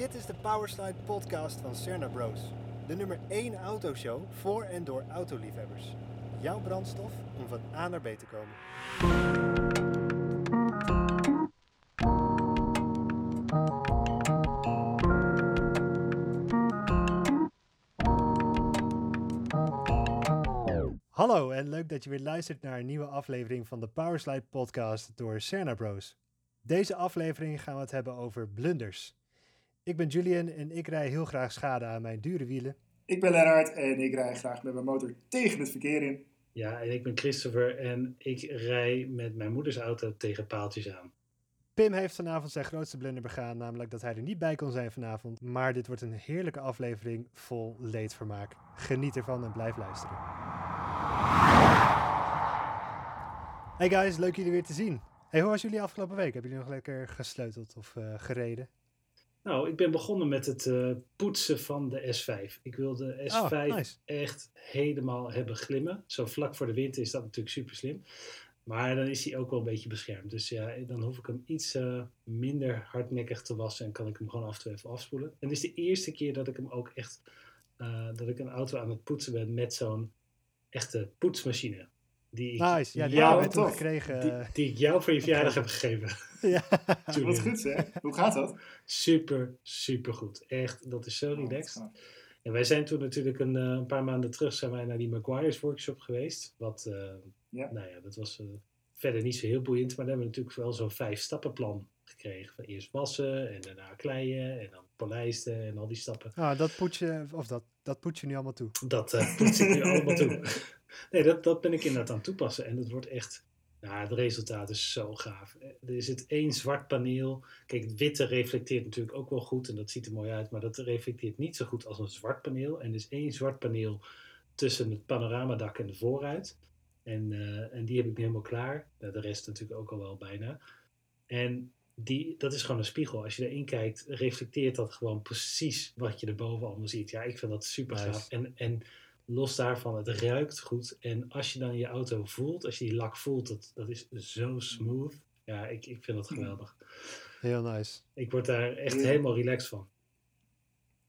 Dit is de Powerslide podcast van Cerna Bros. De nummer 1 autoshow voor en door autoliefhebbers. Jouw brandstof om van A naar B te komen. Hallo en leuk dat je weer luistert naar een nieuwe aflevering van de Powerslide podcast door Cerna Bros. Deze aflevering gaan we het hebben over blunders. Ik ben Julian en ik rij heel graag schade aan mijn dure wielen. Ik ben Lennart en ik rij graag met mijn motor tegen het verkeer in. Ja, en ik ben Christopher en ik rij met mijn moeders auto tegen paaltjes aan. Pim heeft vanavond zijn grootste blunder begaan, namelijk dat hij er niet bij kon zijn vanavond. Maar dit wordt een heerlijke aflevering vol leedvermaak. Geniet ervan en blijf luisteren. Hey guys, leuk jullie weer te zien. Hey, hoe was jullie afgelopen week? Hebben jullie nog lekker gesleuteld of uh, gereden? Nou, ik ben begonnen met het uh, poetsen van de S5. Ik wil de S5 oh, nice. echt helemaal hebben glimmen. Zo vlak voor de winter is dat natuurlijk super slim. Maar dan is hij ook wel een beetje beschermd. Dus ja, dan hoef ik hem iets uh, minder hardnekkig te wassen en kan ik hem gewoon af en toe even afspoelen. En het is de eerste keer dat ik hem ook echt, dat ik een auto aan het poetsen ben met zo'n echte poetsmachine. Die ik nice, ja, die jou, hebben we gekregen. Die, die, ik jou voor je verjaardag heb gegeven. Ja. Wat goed hè? Hoe gaat dat? Super, super goed. Echt, dat is zo relaxed. Oh, en wij zijn toen natuurlijk een, uh, een, paar maanden terug zijn wij naar die Maguire's workshop geweest. Wat, uh, ja. nou ja, dat was uh, verder niet zo heel boeiend. Maar dan hebben we natuurlijk wel zo'n vijf stappenplan gekregen. Van eerst wassen en daarna kleien en dan polijsten en al die stappen. Ah, dat poets je, of dat, dat poets je nu allemaal toe? Dat uh, poets ik nu allemaal toe. Nee, dat, dat ben ik inderdaad aan het toepassen. En het wordt echt, nou, het resultaat is zo gaaf. Er zit één zwart paneel. Kijk, het witte reflecteert natuurlijk ook wel goed en dat ziet er mooi uit. Maar dat reflecteert niet zo goed als een zwart paneel. En er is één zwart paneel tussen het panoramadak en de voorruit. En, uh, en die heb ik nu helemaal klaar. De rest natuurlijk ook al wel bijna. En die, dat is gewoon een spiegel. Als je erin kijkt, reflecteert dat gewoon precies wat je erboven allemaal ziet. Ja, ik vind dat super gaaf. En, en los daarvan, het ruikt goed. En als je dan je auto voelt, als je die lak voelt, dat, dat is zo smooth. Ja, ik, ik vind dat geweldig. Heel nice. Ik word daar echt helemaal relaxed van.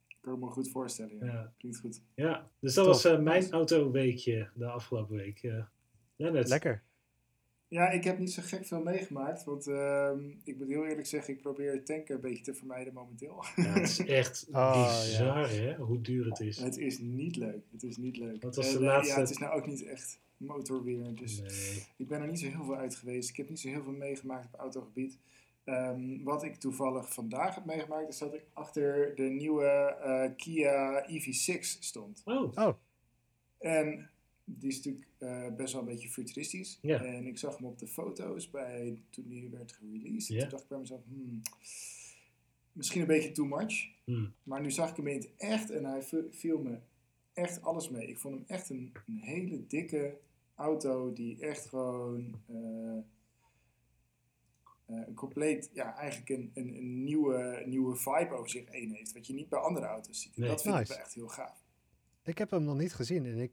Ik kan me goed voorstellen. Ja. ja. Klinkt goed. Ja, dus dat Top. was uh, mijn autoweekje de afgelopen week. Uh, Lekker. Ja, ik heb niet zo gek veel meegemaakt. Want uh, ik moet heel eerlijk zeggen, ik probeer het tanken een beetje te vermijden momenteel. Ja, het is echt oh, bizar, ja. hè? Hoe duur het is. Het is niet leuk. Het is niet leuk. Wat was de laatste... Ja, het is nou ook niet echt motorweer. Dus nee. ik ben er niet zo heel veel uit geweest. Ik heb niet zo heel veel meegemaakt op autogebied. Um, wat ik toevallig vandaag heb meegemaakt, is dat ik achter de nieuwe uh, Kia EV6 stond. Oh. oh. En die is natuurlijk uh, best wel een beetje futuristisch. En ik zag hem op de foto's bij, toen die werd gereleased. Ja. Toen dacht ik bij mezelf, hmm, misschien een beetje too much. Hmm. Maar nu zag ik hem in het echt en hij viel me echt alles mee. Ik vond hem echt een, een hele dikke auto die echt gewoon uh, uh, een compleet, ja, eigenlijk een, een, een, nieuwe, nieuwe vibe over zich heen heeft. Wat je niet bij andere auto's ziet. En Nee. dat vind Nice. ik echt heel gaaf. Ik heb hem nog niet gezien en ik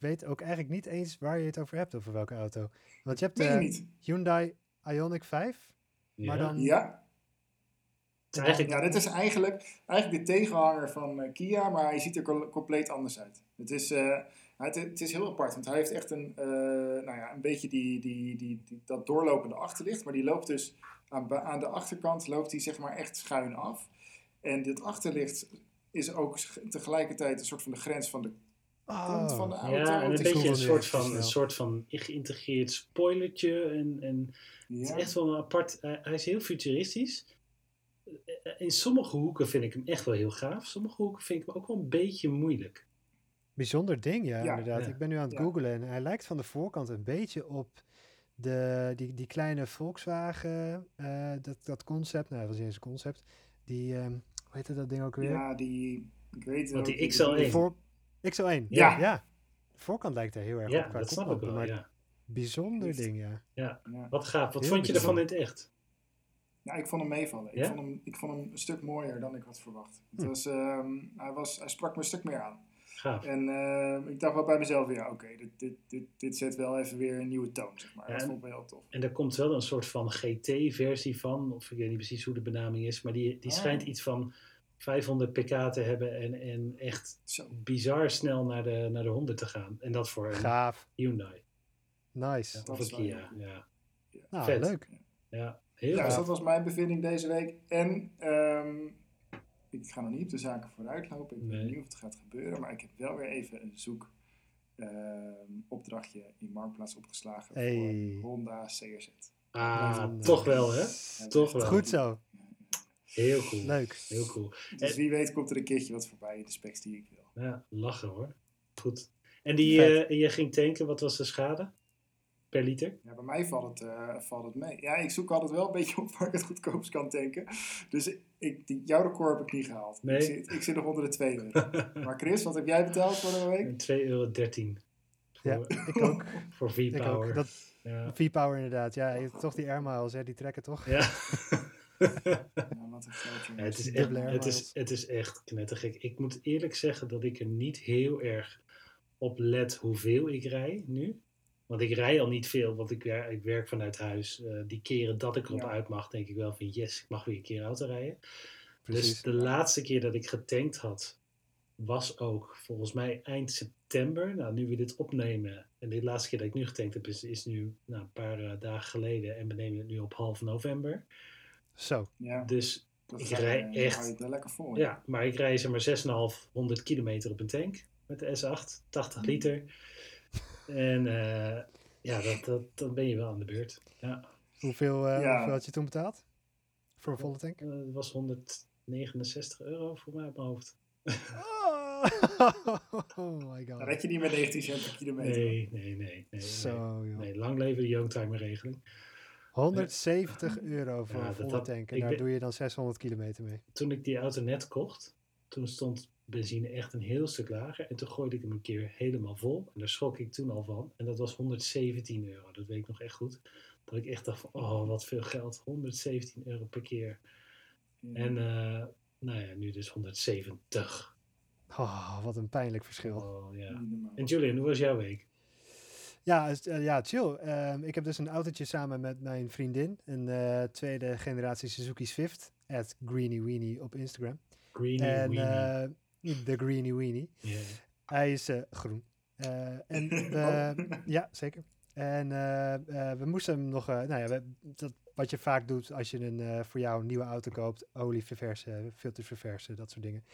weet ook eigenlijk niet eens waar je het over hebt, over welke auto. Want je hebt de niet? Hyundai Ioniq 5, maar Ja. dan... Ja, eigenlijk, Ja, dit is eigenlijk, eigenlijk de tegenhanger van eh, Kia, maar hij ziet er co- compleet anders uit. Het is, eh, het, het is heel apart, want hij heeft echt een, eh, nou ja, een beetje die, die, die, die- dat doorlopende achterlicht, maar die loopt dus aan, aan de achterkant loopt hij zeg maar echt schuin af. En dit achterlicht is ook tegelijkertijd een soort van de grens van de van de Oh, auto. ja, en Het een beetje een soort van, een soort van geïntegreerd spoilertje. En, en het is echt wel een apart. hij- hij is heel futuristisch. Eh, In sommige hoeken vind ik hem echt wel heel gaaf. Sommige hoeken vind ik hem ook wel een beetje moeilijk. Bijzonder ding, ja, Ja. inderdaad. Ja. Ik ben nu aan het Ja. googlen en hij lijkt van de voorkant een beetje op de, die, die kleine Volkswagen, eh, dat, dat concept, nou dat was eens een concept, die, ehm, hoe heette dat ding ook weer? ja, die, ik weet Want die welke XL1. Bedoelt. Voor, XL1, Ja. ja. De voorkant lijkt er heel erg Ja, op qua dat snap ik koploper, wel. maar Ja. bijzonder ding, ja. Ja. Ja. Wat gaaf. Wat Heel vond je ervan in het echt? Ja, ik vond hem meevallen. Ja? Ik, vond hem, ik vond hem een stuk mooier dan ik had verwacht. Het Hm. was, ehm, hij, was, hij sprak me een stuk meer aan. Gaaf. En ehm, ik dacht wel bij mezelf, ja oké, dit, dit, dit, dit zet wel even weer een nieuwe toon, zeg maar. Ja, dat en- vond ik wel heel tof. En er komt wel een soort van GT-versie van, of ik weet niet precies hoe de benaming is, maar die, die Oh. schijnt iets van 500 pk te hebben en, en echt Zo. bizar snel naar de, naar de 100 te gaan. En dat voor een Gaaf. Hyundai. Nice. Ja, Dat of een Kia. heel Ja, Nou, vet. leuk. ja heel Ja, dus dat was mijn bevinding deze week. En ehm, ik ga nog niet op de zaken vooruitlopen. Ik weet niet of het gaat gebeuren. Maar ik heb wel weer even een zoek ehm, opdrachtje in Marktplaats opgeslagen Hey. voor een Honda CRZ. Ah, toch wel hè? Toch wel. Goed zo. Heel cool. Leuk. Heel cool. Dus wie weet komt er een keertje wat voorbij in de specs die ik wil. Ja, lachen hoor. Goed. En die, Vet. eh, je ging tanken, wat was de schade? Per liter? Ja, bij mij valt het, eh, valt het mee. Ja, ik zoek altijd wel een beetje op waar ik het goedkoopst kan tanken. Dus ik, die, jouw record heb ik niet gehaald. Nee. Ik, zit, ik zit nog onder de 2 euro. maar Chris, wat heb jij betaald vorige week? 2,13 euro. Ja, Voor, ik ook. voor Ik V-Power. ook. Dat Ja. V-Power inderdaad. Ja, je hebt toch die air miles, hè? Die trekken toch? Ja. Ja, wat een grootje. Ja, het, is echt, het, is, het is echt knettergek. Ik moet eerlijk zeggen dat ik er niet heel erg op let hoeveel ik rij nu. Want ik rij al niet veel, want ik, ik werk vanuit huis. Eh, die keren dat ik erop Ja. uit mag, denk ik wel van yes, ik mag weer een keer auto rijden. Precies. Dus de laatste keer dat ik getankt had, was ook volgens mij eind september. Nou, nu we dit opnemen, en de laatste keer dat ik nu getankt heb, is, is nu nou, een paar eh, dagen geleden. En we nemen het nu op half november. Zo. Ja, Dus dat ik ga je- rij echt- lekker vol. ja, maar ik rij zeg maar 6,500 kilometer op een tank met de S8, 80 liter. En eh, ja, dat, dat, dan ben je wel aan de beurt. Ja, Hoeveel, eh, Ja. hoeveel had je toen betaald? Voor een volle tank? Eh, het was 169 euro voor mij op mijn hoofd. Oh, oh my Dan god. red je niet met 19 cent per kilometer. Nee, nee, nee. nee, nee. Zo, joh. Nee, lang leven de Youngtimer regeling. 170 euro voor Ja, een dat volle had- tank. En ik daar ben- doe je dan 600 kilometer mee. Toen ik die auto net kocht, toen stond benzine echt een heel stuk lager. En toen gooide ik hem een keer helemaal vol. En daar schrok ik toen al van. En dat was 117 euro. Dat weet ik nog echt goed. Dat ik echt dacht van, oh, wat veel geld. 117 euro per keer. En eh, nou ja, nu dus 170. Oh, wat een pijnlijk verschil. Oh, ja. En Julian, hoe was jouw week? Ja, eh, ja chill. Ehm, ik heb dus een autootje samen met mijn vriendin. Een eh, tweede generatie Suzuki Swift. At Greeny Weenie op Instagram. Greenie en weenie. eh, de Greeny Weenie. Hij is groen. En we, ja, zeker. En we moesten hem nog, nou ja, we, dat, wat je vaak doet als je een, voor jou een nieuwe auto koopt, olie verversen, filters verversen, dat soort dingen.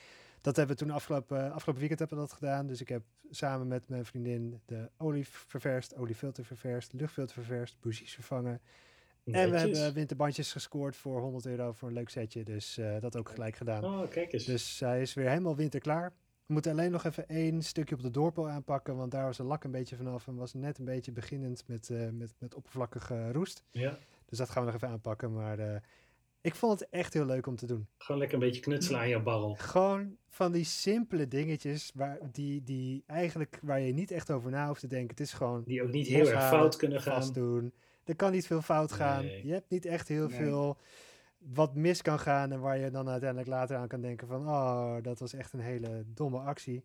Dat hebben we toen afgelopen, afgelopen weekend hebben we dat gedaan. Dus ik heb samen met mijn vriendin de olie ververst, oliefilter ververst, luchtfilter ververst, bougies vervangen. En we hebben winterbandjes gescoord voor 100 euro voor een leuk setje. Dus eh, dat ook gelijk gedaan. Oh, kijk eens. Dus hij is weer helemaal winterklaar. We moeten alleen nog even één stukje op de doorpel aanpakken, want daar was de lak een beetje vanaf en was net een beetje beginnend met, eh, met, met oppervlakkige roest. ja, Dus dat gaan we nog even aanpakken, maar eh, ik vond het echt heel leuk om te doen. gewoon lekker een beetje knutselen aan jouw barrel. Gewoon van die simpele dingetjes waar, die, die eigenlijk, waar je niet echt over na hoeft te denken. Het is gewoon Die ook niet heel erg fout kunnen gaan. doen. Er kan niet veel fout gaan. Nee. Je hebt niet echt heel Nee. veel wat mis kan gaan en waar je dan uiteindelijk later aan kan denken van, oh, dat was echt een hele domme actie.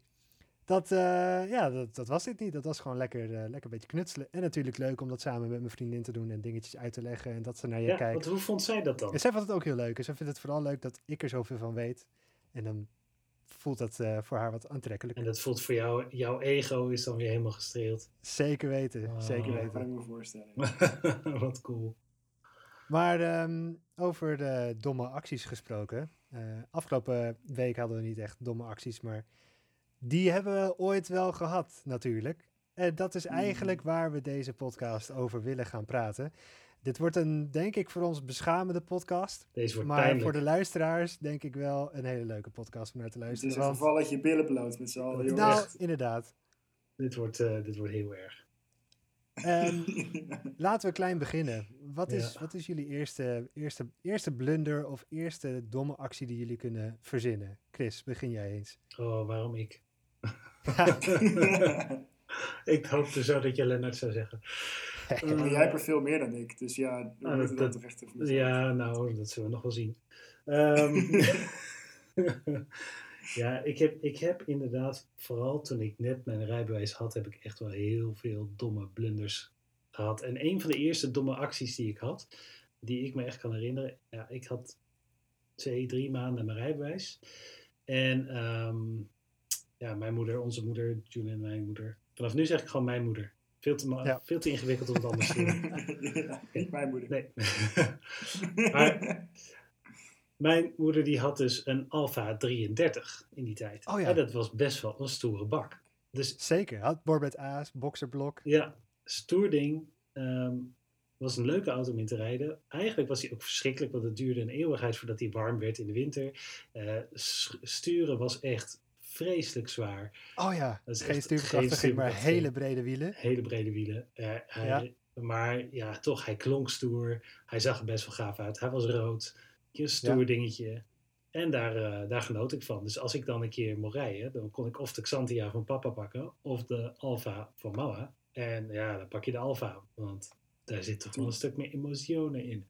Dat, eh, ja, dat, dat was dit niet. Dat was gewoon lekker, eh, lekker een beetje knutselen. En natuurlijk leuk om dat samen met mijn vriendin te doen en dingetjes uit te leggen en dat ze naar je Ja, kijkt. want hoe vond zij dat dan? En zij vond het ook heel leuk. En zij vindt het vooral leuk dat ik er zoveel van weet. En dan voelt dat eh, voor haar wat aantrekkelijk. En dat voelt voor jou, jouw ego is dan weer helemaal gestreeld. Zeker weten, Oh. zeker Dat kan ik weten. me voorstellen. Wat cool. Maar ehm, over de domme acties gesproken. eh, afgelopen week hadden we niet echt domme acties, maar die hebben we ooit wel gehad natuurlijk. En dat is eigenlijk waar we deze podcast over willen gaan praten. Dit wordt een, denk ik, voor ons beschamende podcast. Deze wordt maar pijnlijk. voor de luisteraars denk ik wel een hele leuke podcast om naar te Het luisteren. is een geval dat je billen bloot met z'n allen, jongens. nou, echt. inderdaad. Dit, wordt, eh, dit wordt heel erg. Ehm, laten we klein beginnen. Wat is, Ja. wat is jullie eerste, eerste, eerste blunder of eerste domme actie die jullie kunnen verzinnen? Chris, begin jij eens. Oh, waarom ik? ik hoopte zo dat je Lennart zou zeggen. maar jij hebt er veel meer dan ik, dus ja, we Ah, moeten dat- dat toch echt even met z'n Ja, nou, dat zullen we nog wel zien. Ehm, ja, ik heb, ik heb inderdaad, vooral toen ik net mijn rijbewijs had, heb ik echt wel heel veel domme blunders gehad. En een van de eerste domme acties die ik had, die ik me echt kan herinneren, ja, ik had twee, drie maanden mijn rijbewijs. En ehm, ja, mijn moeder, onze moeder, Julie en mijn moeder. Vanaf nu zeg ik gewoon mijn moeder. Veel te, Ja. veel te ingewikkeld om het anders te doen. Ja, niet mijn moeder. Nee. maar mijn moeder die had dus een Alfa 33 in die tijd. Oh ja. En dat was best wel een stoere bak. Dus Zeker. Had Borbet A's, boxerblok. ja, stoer ding. Ehm, was een leuke auto om in te rijden. Eigenlijk was hij ook verschrikkelijk, want het duurde een eeuwigheid voordat hij warm werd in de winter. Eh, sturen was echt vreselijk zwaar. Oh ja, Dat is geen echt stuurbekrachtiging, maar hele brede wielen. Hele brede wielen. Eh, hij, Maar ja, toch, hij klonk stoer. Hij zag er best wel gaaf uit. Hij was rood. Een stoer Ja. dingetje. En daar, eh, daar genoot ik van. Dus als ik dan een keer mocht rijden, dan kon ik of de Xantia van papa pakken, of de Alfa van mama. En ja, dan pak je de Alfa, want daar zit toch wel een stuk meer emotionen in.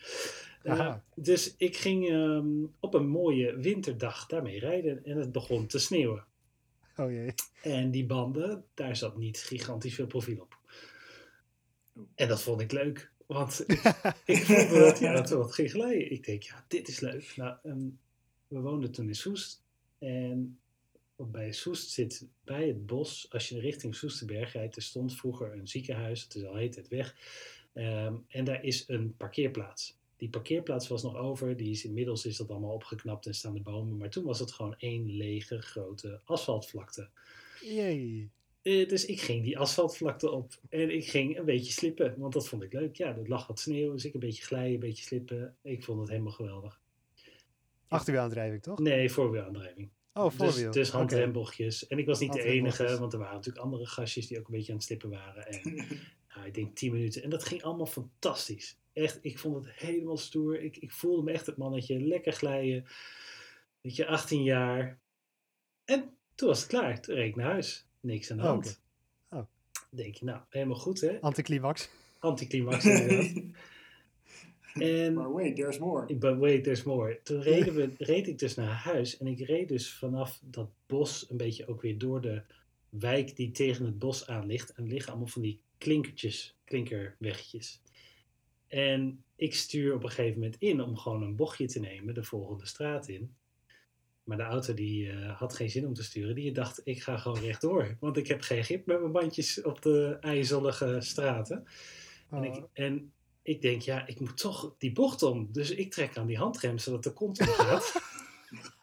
Eh, dus ik ging ehm, op een mooie winterdag daarmee rijden en het begon te sneeuwen. Oh jee. En die banden, daar zat niet gigantisch veel profiel op. En dat vond ik leuk. Want ik voelde dat ja, dat wat ging glijden. Ik denk, ja, dit is leuk. Nou, ehm, we woonden toen in Soest. En bij Soest zit bij het bos, als je richting Soesterberg rijdt, er stond vroeger een ziekenhuis. Het is al heet het weg. Ehm, en daar is een parkeerplaats. Die parkeerplaats was nog over. Die is, inmiddels is dat allemaal opgeknapt en staan de bomen. Maar toen was het gewoon één lege grote asfaltvlakte. Jee. Eh, dus ik ging die asfaltvlakte op en ik ging een beetje slippen, want dat vond ik leuk. Ja, er lag wat sneeuw, dus ik een beetje glijden, een beetje slippen. Ik vond het helemaal geweldig. Achterwielaandrijving, toch? Nee, voorwielaandrijving. Oh, voorwiel. Dus, dus handrembochtjes. En ik was niet de enige, want er waren natuurlijk andere gastjes die ook een beetje aan het slippen waren. En nou, ik denk 10 minuten. En dat ging allemaal fantastisch. Echt, ik vond het helemaal stoer. Ik, ik voelde me echt het mannetje. Lekker glijden. Weet je, 18 jaar. En toen was het klaar. Toen reed ik naar huis. Niks aan de Oh, hand. oké. Oh. Denk je, nou, helemaal goed hè. Anticlimax. Anticlimax inderdaad. en Maar wait, there's more. But wait, there's more. Toen reden we, reed ik dus naar huis. En ik reed dus vanaf dat bos een beetje ook weer door de wijk die tegen het bos aan ligt. En er liggen allemaal van die klinkertjes, klinkerweggetjes. En ik stuur op een gegeven moment in om gewoon een bochtje te nemen, de volgende straat in. Maar de auto die eh, had geen zin om te sturen. Die dacht, ik ga gewoon rechtdoor. Want ik heb geen grip met mijn bandjes op de ijzerige straten. En, ik, Oh. en ik denk, ja, ik moet toch die bocht om. Dus ik trek aan die handrem zodat de kont omgaat.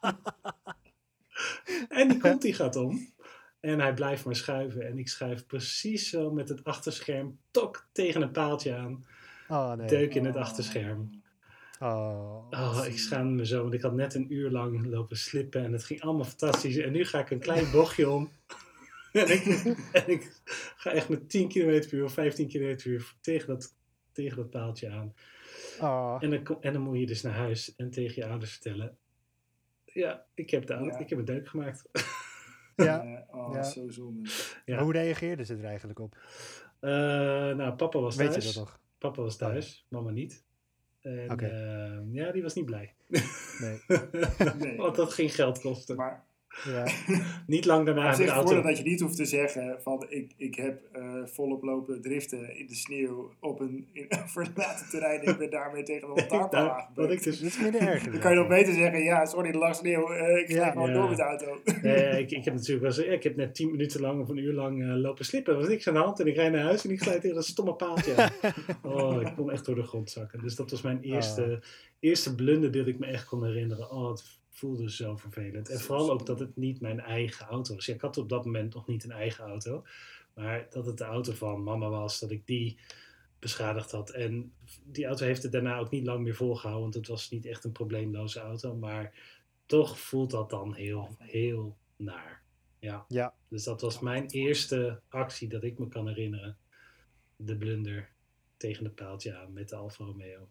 en die kont die gaat om. En hij blijft maar schuiven. En ik schuif precies zo met het achterscherm tok tegen een paaltje aan. Oh nee. Deuk in het achterscherm. Oh. Oh, ik schaamde me zo, want ik had net een uur lang lopen slippen en het ging allemaal fantastisch. En nu ga ik een klein bochtje om. en, ik, en ik ga echt met 10 km per uur of 15 km per uur tegen dat, tegen dat paaltje aan. Oh. En dan, kom- en dan moet je dus naar huis en tegen je ouders vertellen. Ja, ik heb, de Ja. ik heb een deuk gemaakt. Ja. Eh, oh, Ja. zo zonde. Ja. Hoe reageerden ze er eigenlijk op? Eh, nou, papa was Weet thuis. je dat nog? Papa was thuis, mama niet. En Oké. eh, ja, die was niet blij. Nee. Nee. Want dat ging geld kosten. Maar Ja. Niet lang daarna zich de auto... voordeel dat je niet hoeft te zeggen van ik, ik heb eh, volop lopen driften in de sneeuw op een in, verlaten terrein ik ben daarmee tegen een lantaarnpaal ik dus Dat is minder erg. Dan kan je nog beter zeggen, ja, sorry, er lag sneeuw, eh, ik Ja. ga gewoon Ja. door met de auto. Nee, ik, ik heb natuurlijk wel eens, ik heb net tien minuten lang of een uur lang eh, lopen slippen. Er was niks aan de hand en ik rijd naar huis en ik glijd tegen dat stomme paaltje. Oh, ik kon echt door de grond zakken. Dus dat was mijn eerste, eerste blunder die ik me echt kon herinneren. Oh, het voelde zo vervelend. En vooral ook dat het niet mijn eigen auto was. Ja, ik had op dat moment nog niet een eigen auto. Maar dat het de auto van mama was, dat ik die beschadigd had. En die auto heeft het daarna ook niet lang meer volgehouden. Want het was niet echt een probleemloze auto. Maar toch voelt dat dan heel, heel naar. Ja. Ja. Dus dat was mijn eerste actie dat ik me kan herinneren. De blunder tegen de paaltje aan met de Alfa Romeo.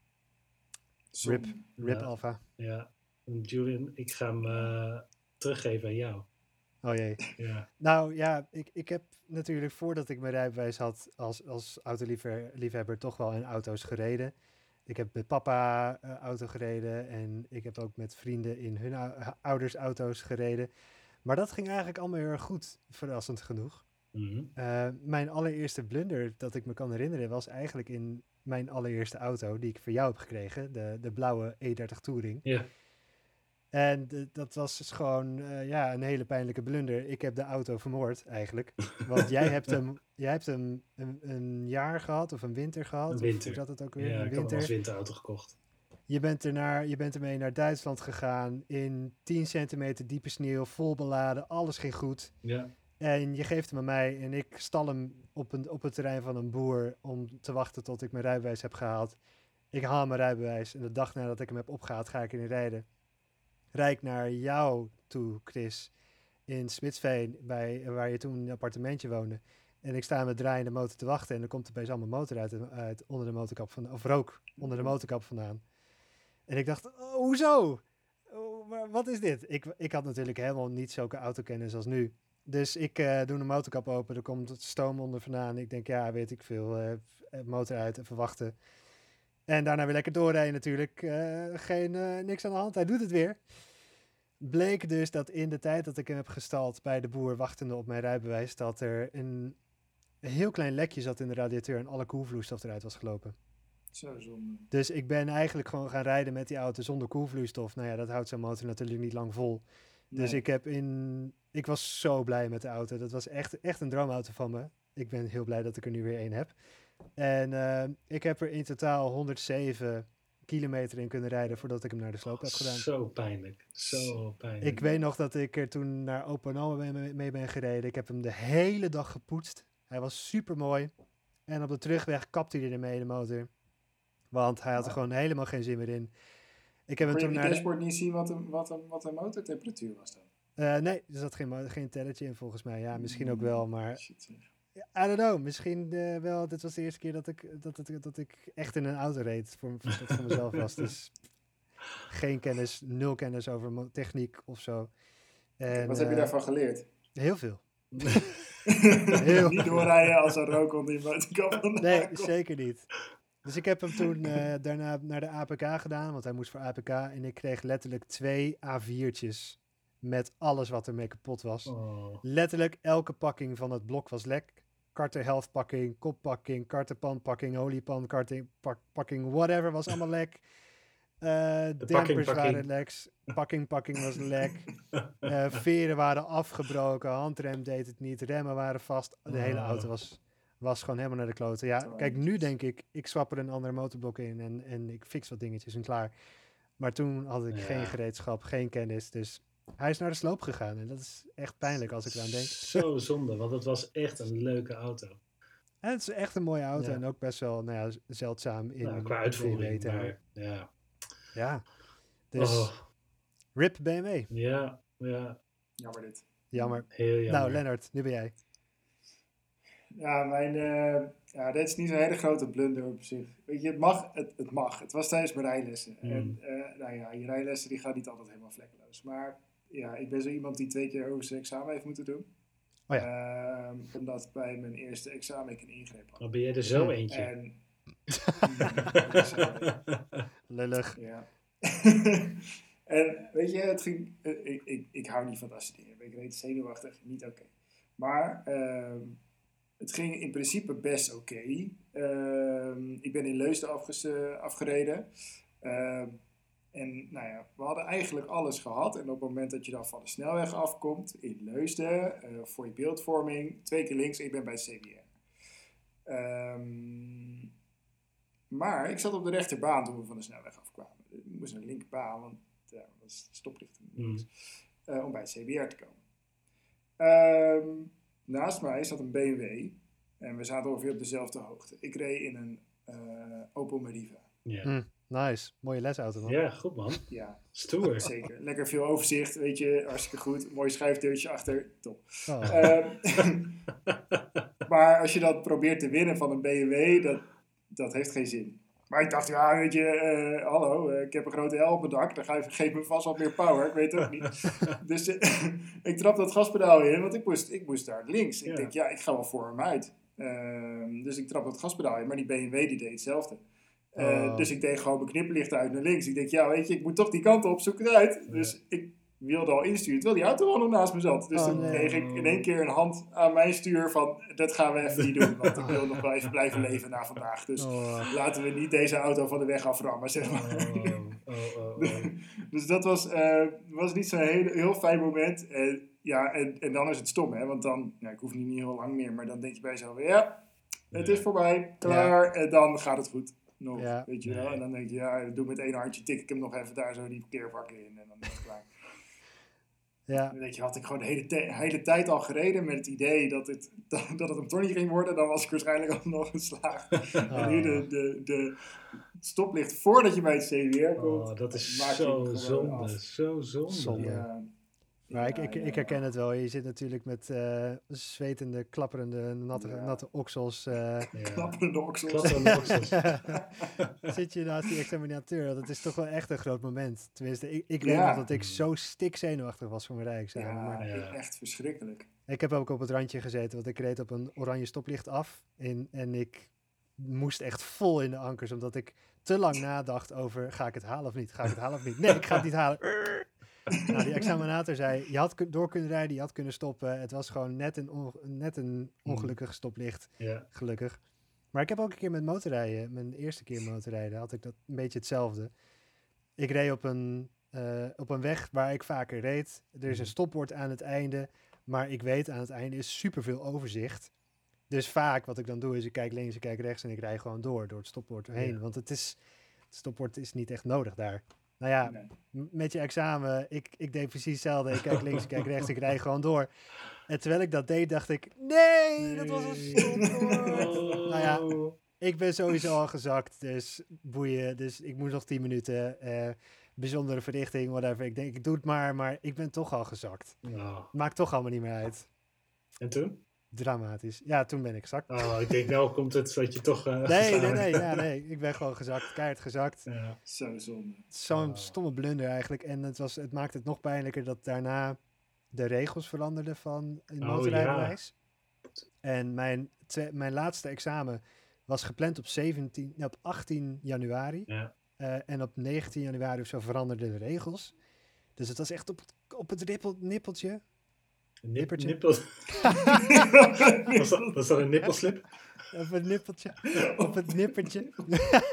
Rip. Rip Ja. Alpha. Ja, en Julian, ik ga hem eh, teruggeven aan jou. Oh jee. Ja. Nou ja, ik, ik heb natuurlijk voordat ik mijn rijbewijs had als, als autoliefhebber toch wel in auto's gereden. Ik heb met papa eh, auto gereden en ik heb ook met vrienden in hun ou- ouders auto's gereden. Maar dat ging eigenlijk allemaal heel erg goed, verrassend genoeg. Mhm. Eh, mijn allereerste blunder dat ik me kan herinneren was eigenlijk in mijn allereerste auto die ik voor jou heb gekregen, de, de blauwe E30 Touring. Ja. En dat was dus gewoon eh, ja, een hele pijnlijke blunder. Ik heb de auto vermoord eigenlijk. Want jij hebt hem, jij hebt hem een, een jaar gehad of een winter gehad. Een of winter. hoe zat het ook weer? Ja, een ik winter. als winterauto gekocht. Je bent, er naar, je bent ermee naar Duitsland gegaan in 10 centimeter diepe sneeuw, vol beladen, alles ging goed. Ja, En je geeft hem aan mij en ik stal hem op, een, op het terrein van een boer om te wachten tot ik mijn rijbewijs heb gehaald. Ik haal mijn rijbewijs en de dag nadat ik hem heb opgehaald ga ik erin rijden. Rijd ik naar jou toe, Chris, in Smitsveen, bij, waar je toen een appartementje woonde. En ik sta met draaiende motor te wachten en er komt opeens allemaal motor uit, uit onder de motorkap van, of rook onder de motorkap vandaan. En ik dacht, oh, hoezo? Oh, wat is dit? Ik, ik had natuurlijk helemaal niet zulke autokennis als nu. Dus ik eh, doe de motorkap open, er komt stoom onder vandaan. Ik denk, ja, weet ik veel, eh, f- motor uit, even wachten. En daarna weer lekker doorrijden natuurlijk. Eh, geen, eh, niks aan de hand, hij doet het weer. Bleek dus dat in de tijd dat ik hem heb gestald bij de boer, wachtende op mijn rijbewijs, dat er een heel klein lekje zat in de radiateur en alle koelvloeistof eruit was gelopen. Zo zonde. Dus ik ben eigenlijk gewoon gaan rijden met die auto zonder koelvloeistof. Nou ja, dat houdt zo'n motor natuurlijk niet lang vol. Dus ik heb in. Ik was zo blij met de auto. Dat was echt, echt een droomauto van me. Ik ben heel blij dat ik er nu weer één heb. En eh, ik heb er in totaal 107 kilometer in kunnen rijden voordat ik hem naar de sloop heb gedaan. Zo pijnlijk. Zo pijnlijk. Ik weet nog dat ik er toen naar Oma mee, ben gereden. Ik heb hem de hele dag gepoetst. Hij was super mooi. En op de terugweg kapte hij ermee de motor. Want hij had er gewoon helemaal geen zin meer in. Ik heb hem toen je naar de- dashboard niet zien wat een, wat een, wat een motortemperatuur was dan? Eh, nee, er zat geen, geen telletje in volgens mij. Ja, misschien ook wel, maar. I don't know. Misschien eh, wel. Dit was de eerste keer dat ik, dat, het- dat ik echt in een auto reed. Voor, voor, dat voor mezelf was. Dus geen kennis, nul kennis over techniek of zo. En, Wat heb je eh, daarvan geleerd? Heel veel. Heel niet doorrijden als er rook onder je vandaan Nee, zeker niet. Dus ik heb hem toen eh, daarna naar de APK gedaan, want hij moest voor APK. En ik kreeg letterlijk twee A4'tjes met alles wat ermee kapot was. Oh. Letterlijk elke pakking van het blok was lek. Karter helft pakking, koppakking, karterpan pakking, oliepan karting, pak, pakking, whatever was allemaal lek. Eh pakking, dampers pakking. waren leks, pakking pakking was lek. Eh, veren waren afgebroken, handrem deed het niet, remmen waren vast. De hele auto was, was gewoon helemaal naar de kloten. Ja, kijk, nu jezus. denk ik, ik swap er een ander motorblok in en, en ik fix wat dingetjes en klaar. Maar toen had ik Ja. geen gereedschap, geen kennis, dus hij is naar de sloop gegaan. En dat is echt pijnlijk als ik eraan denk. Zo zonde, want het was echt een leuke auto. En het is echt een mooie auto Ja. en ook best wel nou ja, zeldzaam in Nou, qua uitvoering. Maar, ja. Ja, dus Oh, rip BMW. ja, ja, Jammer dit. Jammer. heel jammer. Nou, Lennart, nu ben jij. Ja, mijn, eh, ja, dit is niet een hele grote blunder op zich. Weet je, het mag, het, het mag. Het was tijdens mijn rijlessen. Mm. En eh, nou ja, je rijlessen die gaan niet altijd helemaal vlekkeloos. Maar ja, ik ben zo iemand die twee keer over zijn examen heeft moeten doen. Oh Ehm, omdat bij mijn eerste examen ik een ingreep had. Dan ben jij er zo eentje. En. Lullig. Ja. en weet je, het ging, eh, ik, ik, ik hou niet van dat soort dingen. Ik reed zenuwachtig, niet oké. Maar ehm, het ging in principe best oké. Ehm, ik ben in Leusden afges- eh, afgereden. Ehm, en nou ja, we hadden eigenlijk alles gehad. En op het moment dat je dan van de snelweg afkomt in Leusden, eh, voor je beeldvorming, twee keer links en ik ben bij het CBR. Ehm, maar ik zat op de rechterbaan toen we van de snelweg afkwamen. Ik moest naar de linkerbaan, want ja, dat was stoplichten. Mm. eh, om bij het CBR te komen. Ehm, naast mij zat een BMW en we zaten ongeveer op dezelfde hoogte. Ik reed in een eh, Opel Meriva. ja. Hm, nice. Mooie lesauto, man. ja, goed man. Ja, Stoer. zeker. Lekker veel overzicht, weet je, hartstikke goed. Mooi schijfdeurtje achter, top. Oh. Ehm, maar als je dat probeert te winnen van een BMW, dat, dat heeft geen zin. Maar ik dacht, ja, weet je, eh, hallo, eh, ik heb een grote L op mijn dak, dan geef, geef me vast wat meer power, ik weet het ook niet. dus eh, ik trap dat gaspedaal in, want ik moest, ik moest daar links. Ik Ja. denk, ja, ik ga wel voor hem uit. Ehm, dus ik trap dat gaspedaal in, maar die BMW die deed hetzelfde. Eh, Oh. Dus ik deed gewoon mijn knipperlicht uit naar links. Ik denk, ja, weet je, ik moet toch die kant op, zoek het uit. Dus ik wilde al insturen, terwijl die auto al nog naast me zat. Dus Oh, toen nee. kreeg ik in één keer een hand aan mijn stuur van, dat gaan we even niet doen, want ik wil nog wel even blijven leven na vandaag. Dus Oh. laten we niet deze auto van de weg aframmen, zeg maar. Oh. Dus dat was, eh, was niet zo'n heel, heel fijn moment. En, ja, en, en dan is het stom, hè? Want dan, ja, ik hoef niet heel lang meer, maar dan denk je bij jezelf, ja, het is voorbij, klaar. En dan gaat het goed. Nog, Ja. weet je wel. Nee. En dan denk je, ja, doe met één handje, tik ik hem nog even daar zo die parkeervak in. En dan is het klaar. Ja, Dan denk je, had ik gewoon de hele, hele tijd al gereden met het idee dat het, dat, dat het een Tony ging worden, dan was ik waarschijnlijk al nog geslaagd. En nu de, de, de het stoplicht voordat je bij het CWR komt. Oh, dat is zo zonde. Zo zonde. Zonde. Ja. Maar ik, Ja, ik, ja, ik herken het wel. Je zit natuurlijk met eh, zwetende, klapperende, natte, Ja. natte oksels. eh, Ja. Klapperende oksels. Klapperende oksels. zit je naast die examinateur. Dat is toch wel echt een groot moment. Tenminste, ik, ik weet nog dat ik zo stikzenuwachtig was voor mijn rijexamen. Ja, Maar Ja. echt verschrikkelijk. ik heb ook op het randje gezeten, want ik reed op een oranje stoplicht af. En, en ik moest echt vol in de ankers, omdat ik te lang nadacht over, ga ik het halen of niet? Ga ik het halen of niet? Nee, ik ga het niet halen. Nou, die examinator zei, je had door kunnen rijden, je had kunnen stoppen. Het was gewoon net een, on- net een ongelukkig stoplicht, Ja. gelukkig. Maar ik heb ook een keer met motorrijden, mijn eerste keer motorrijden, had ik dat een beetje hetzelfde. Ik reed op een, eh, op een weg waar ik vaker reed. Er is een Mhm. stopbord aan het einde, maar ik weet aan het einde is superveel overzicht. Dus vaak wat ik dan doe is ik kijk links, ik kijk rechts en ik rij gewoon door, door het stopbord heen. Ja. Want het, is, het stopbord is niet echt nodig daar. Nou ja, Nee. met je examen, ik, ik deed precies hetzelfde. Ik kijk links, ik kijk rechts, ik rij gewoon door. En terwijl ik dat deed, dacht ik, nee, dat was een stopbord. Oh. Nou ja, ik ben sowieso al gezakt, dus boeien. Dus ik moest nog 10 minuten. eh, bijzondere verrichting, whatever. Ik denk, ik doe het maar, maar ik ben toch al gezakt. Oh. Maakt toch allemaal niet meer uit. En toen? Dramatisch. Ja, toen ben ik gezakt. Oh, ik denk nou komt het dat je toch... eh, Nee, nee, nee, ja, nee. Ik ben gewoon gezakt, keihard gezakt. Ja. Zo zonde. Zo'n Oh. stomme blunder eigenlijk. En het, was, het maakte het nog pijnlijker dat daarna de regels veranderden van een Oh, motorrijbewijs. En mijn, mijn laatste examen was gepland op, 17, nee, op 18 januari. Ja. Eh, en op 19 januari of zo veranderden de regels. Dus het was echt op, het- op het rippel, nippeltje. Nip, Nippertje? nippel. was, dat, was dat een nippelslip? Op het nippeltje. op het nippertje.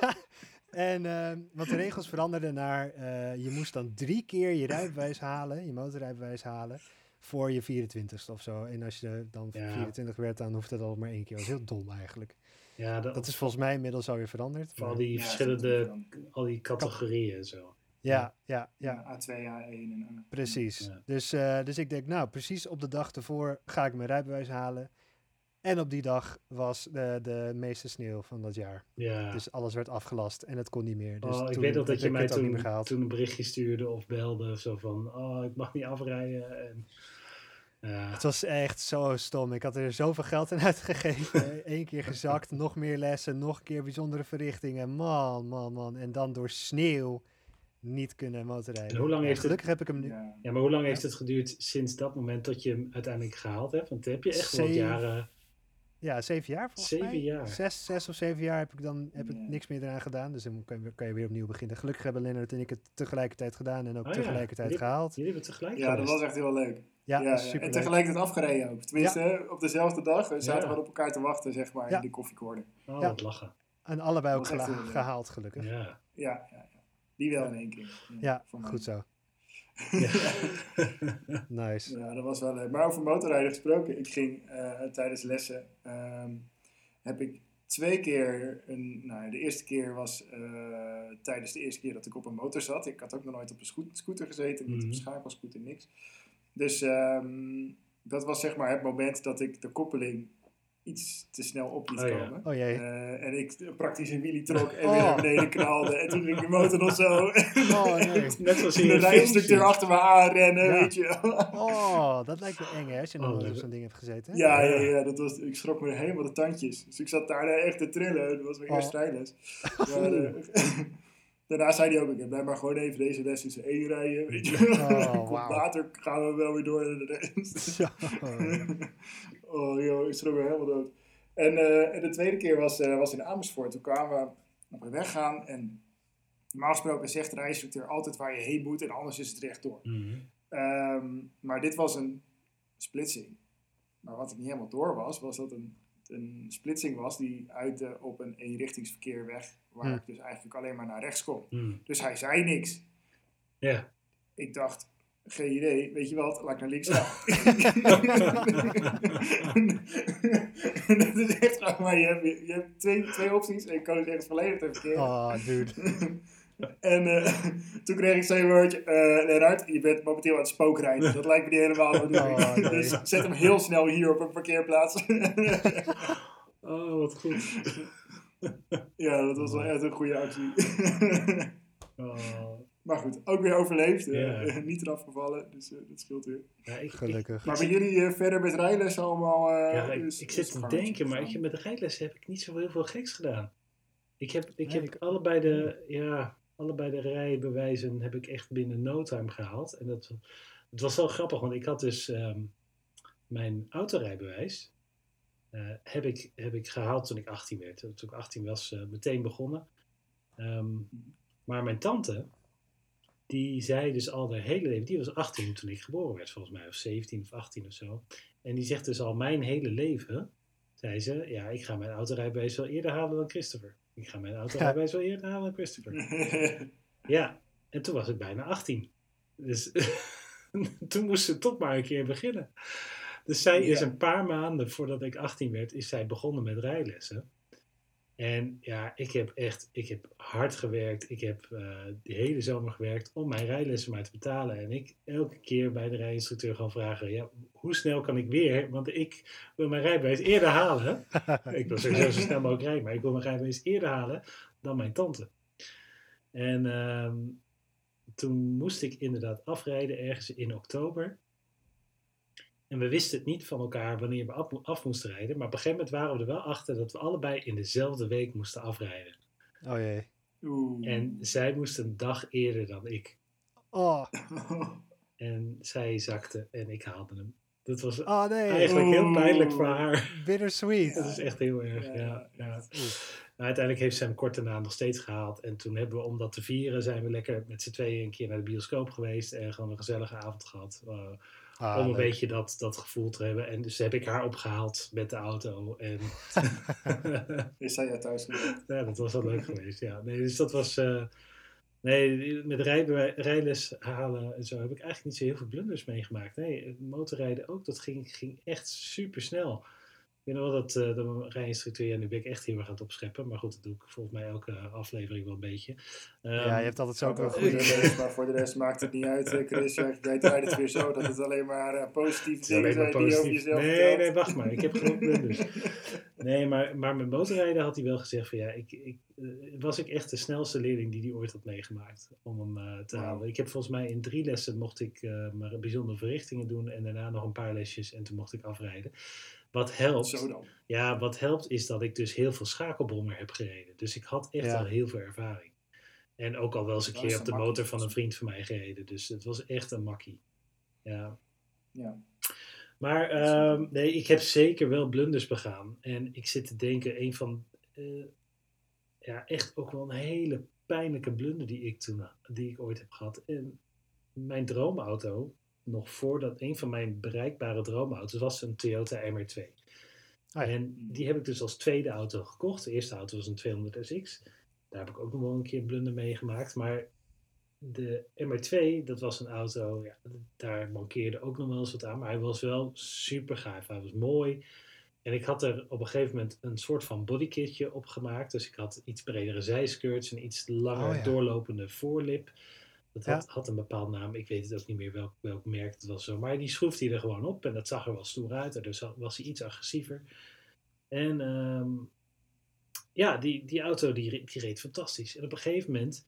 en, eh, want de regels veranderden naar, eh, je moest dan drie keer je rijbewijs halen, je motorrijbewijs halen, voor je 24ste of zo. En als je dan Ja. 24 werd, dan hoeft het al maar één keer. Dat is heel dom eigenlijk. Ja, dat, Dat is volgens mij inmiddels alweer veranderd. voor al die Ja, verschillende, al die categorieën en zo. Ja, ja, ja. Ja, A2, A1 en A. Precies. Ja. Dus, eh, dus ik denk, nou, precies op de dag ervoor ga ik mijn rijbewijs halen. En op die dag was de, de meeste sneeuw van dat jaar. Ja. Dus alles werd afgelast en het kon niet meer. Dus oh, ik toen weet nog dat je mij toen, toen een berichtje stuurde of belde of zo van, oh, ik mag niet afrijden. En, ja, Het was echt zo stom. Ik had er zoveel geld in uitgegeven. Eén keer gezakt, nog meer lessen, nog een keer bijzondere verrichtingen. Man, man, man. En dan door sneeuw niet kunnen motorrijden. En hoe lang heeft het- Gelukkig heb ik hem nu. Ja. maar hoe lang heeft het geduurd sinds dat moment tot je hem uiteindelijk gehaald hebt? Want heb je echt wel Zeven- jaren... Ja, zeven jaar volgens Zeven mij. jaar. Zes, zes of zeven jaar heb ik dan heb ik Ja. niks meer eraan gedaan. Dus dan kan je, kan je weer opnieuw beginnen. Gelukkig hebben Lennart en ik het tegelijkertijd gedaan en ook Oh ja, tegelijkertijd jullie- gehaald. Jullie hebben tegelijk ja, dat was echt heel leuk. Ja, super En tegelijkertijd afgereden ook. Tenminste, op dezelfde dag. We zaten Ja. gewoon op elkaar te wachten, zeg maar, Ja. in de koffiekorde. Oh, Ja. wat lachen. En allebei ook Dat gehaald, gelukkig. Ja, Ja. Ja, ja, ja. Die wel in één keer. mij. goed zo. Ja. Nice. Ja, dat was wel leuk. Maar over motorrijden gesproken. Ik ging eh, tijdens lessen, ehm, heb ik twee keer, een, nou, de eerste keer was eh, tijdens de eerste keer dat ik op een motor zat. Ik had ook nog nooit op een scoot- scooter gezeten, niet op Mhm. een schakelscooter, niks. Dus ehm, dat was zeg maar het moment dat ik de koppeling iets te snel op liet Oh ja. komen. Oh jee. Eh, en ik praktisch een wheelie trok en Oh. weer naar beneden knalde. En toen ging de motor nog zo. Oh nee. Net zoals in de rijinstructeur films. achter me aanrennen, Ja. weet je. Oh, dat lijkt me eng hè, als je nog Oh, op zo'n ding hebt gezeten. Ja, ja, ja, dat was, ik schrok me helemaal de tandjes. Dus ik zat daar echt te trillen. Dat was mijn Oh. eerste rijles. Maar, eh, daarna zei hij ook, ik blijf maar gewoon even deze les tussen één rijden. Weet je. Oh, wauw. Later gaan we wel weer door naar de rest. Oh joh, ik schrok me helemaal dood. En, eh, en de tweede keer was, eh, was in Amersfoort. Toen kwamen we op de weg gaan en normaal gesproken zegt de rijinstructeur altijd waar je heen moet en anders is het rechtdoor. Mhm. Ehm, maar dit was een splitsing. Maar wat ik niet helemaal door was, was dat een, een splitsing was die uitte op een eenrichtingsverkeerweg, waar Hm. ik dus eigenlijk alleen maar naar rechts kon. Hmm. Dus hij zei niks. Ja. Ik dacht, geen idee, weet je wat, laat ik naar links gaan. dat is echt maar je hebt, je hebt twee, twee opties en ik koos echt volledig verkeerd. Oh, dude. En eh, toen kreeg ik zo'n woordje, eh Lennart, je bent momenteel aan het spookrijden. Dat lijkt me niet helemaal. Oh, nee. Dus zet hem heel snel hier op een parkeerplaats. Oh, wat goed. ja, dat was wel echt een goede actie. Oh. maar goed, ook weer overleefd. eh, niet eraf gevallen, dus eh, dat scheelt weer. Ja, ik, ik, Gelukkig. Maar bij jullie eh, verder met rijles allemaal... ja, ik, ik zit te denken, maar ik, met de rijles heb ik niet zo heel veel geks gedaan. Ik heb, ik Nee, heb ik- allebei, de, ja, allebei de rijbewijzen heb ik echt binnen no time gehaald. En dat, het was wel grappig, want ik had dus ehm, mijn autorijbewijs eh, heb, ik, heb ik gehaald toen ik 18 werd. Toen ik 18 was, eh, meteen begonnen. Ehm, maar mijn tante, die zei dus al de hele leven, die was 18 toen ik geboren werd, volgens mij, of 17 of 18 of zo. En die zegt dus al mijn hele leven, zei ze, ja, ik ga mijn autorijbewijs wel eerder halen dan Christopher. Ik ga mijn autorijbewijs wel eerder halen dan Christopher. Ja, en toen was ik bijna 18. Dus toen moest ze toch maar een keer beginnen. Dus zij is Ja. een paar maanden voordat ik 18 werd, is zij begonnen met rijlessen. En ja, ik heb echt, ik heb hard gewerkt. Ik heb eh, de hele zomer gewerkt om mijn rijlessen maar te betalen. En ik elke keer bij de rijinstructeur gaan vragen, ja, hoe snel kan ik weer? Want ik wil mijn rijbewijs eerder halen. ik wil sowieso zo snel mogelijk rijden, maar ik wil mijn rijbewijs eerder halen dan mijn tante. En ehm, toen moest ik inderdaad afrijden ergens in oktober. En we wisten het niet van elkaar wanneer we af, af moesten rijden. Maar op een gegeven moment waren we er wel achter dat we allebei in dezelfde week moesten afrijden. Oh jee. Oeh. En zij moest een dag eerder dan ik. Oh, En zij zakte en ik haalde hem. Dat was oh nee. eigenlijk heel pijnlijk voor haar. Bittersweet. Dat is echt heel erg, Ja. ja. ja. Oeh. Maar uiteindelijk heeft ze hem kort daarna nog steeds gehaald. En toen hebben we, om dat te vieren, zijn we lekker met z'n tweeën een keer naar de bioscoop geweest. En gewoon een gezellige avond gehad. eh, Ah, om een leuk. beetje dat, dat gevoel te hebben. En dus heb ik haar opgehaald met de auto. En Is zij jou thuis ja, dat was wel leuk geweest. Ja. Nee, dus dat was... eh, nee, met rijbewijs, rijles halen en zo heb ik eigenlijk niet zo heel veel blunders meegemaakt. Nee, motorrijden ook, dat ging, ging echt super snel. Ik weet nog wel dat, eh dat mijn rijinstructeur, ja, nu ben ik echt heel erg aan het opscheppen. Maar goed, dat doe ik volgens mij elke aflevering wel een beetje. ja, Ehm, je hebt altijd zo ook de goede... rest- maar voor de rest maakt het niet uit, eh, Chris. Jij draait het weer zo dat het alleen maar eh, positieve Het is dingen alleen maar zijn die je over positief. jezelf Nee, vertelt. nee, wacht maar. Ik heb genoeg blunders. Nee, maar, maar met motorrijden had hij wel gezegd van ja, ik, ik, eh, was ik echt de snelste leerling die hij ooit had meegemaakt om hem eh, te halen. Ik heb volgens mij in drie lessen mocht ik eh, maar bijzondere verrichtingen doen en daarna nog een paar lesjes en toen mocht ik afrijden. Wat helpt, Zo dan. ja, wat helpt is dat ik dus heel veel schakelbommen heb gereden. Dus ik had echt Ja. al heel veel ervaring. En ook al wel eens een Dat keer op de makkie. motor van een vriend van mij gereden. Dus het was echt een makkie. Ja. Ja. Maar ehm, nee, ik heb zeker wel blunders begaan. En ik zit te denken, een van, eh, ja, echt ook wel een hele pijnlijke blunder die ik toen, die ik ooit heb gehad. En mijn droomauto, nog voordat een van mijn bereikbare droomauto's was een Toyota MR2. Ah ja. En die heb ik dus als tweede auto gekocht. De eerste auto was een 200 SX. Daar heb ik ook nog wel een keer een blunder mee gemaakt. Maar de MR2, dat was een auto, ja, daar mankeerde ook nog wel eens wat aan. Maar hij was wel super gaaf. Hij was mooi. En ik had er op een gegeven moment een soort van bodykitje op gemaakt. Dus ik had iets bredere zijskirts, een iets langer Oh ja. doorlopende voorlip. Dat had, Ja. had een bepaald naam. Ik weet het ook niet meer welk, welk merk het was. Zo. Maar die schroefde hij er gewoon op. En dat zag er wel stoer uit. Dus was hij iets agressiever. En ehm, ja, die, die auto die, die reed fantastisch. En op een gegeven moment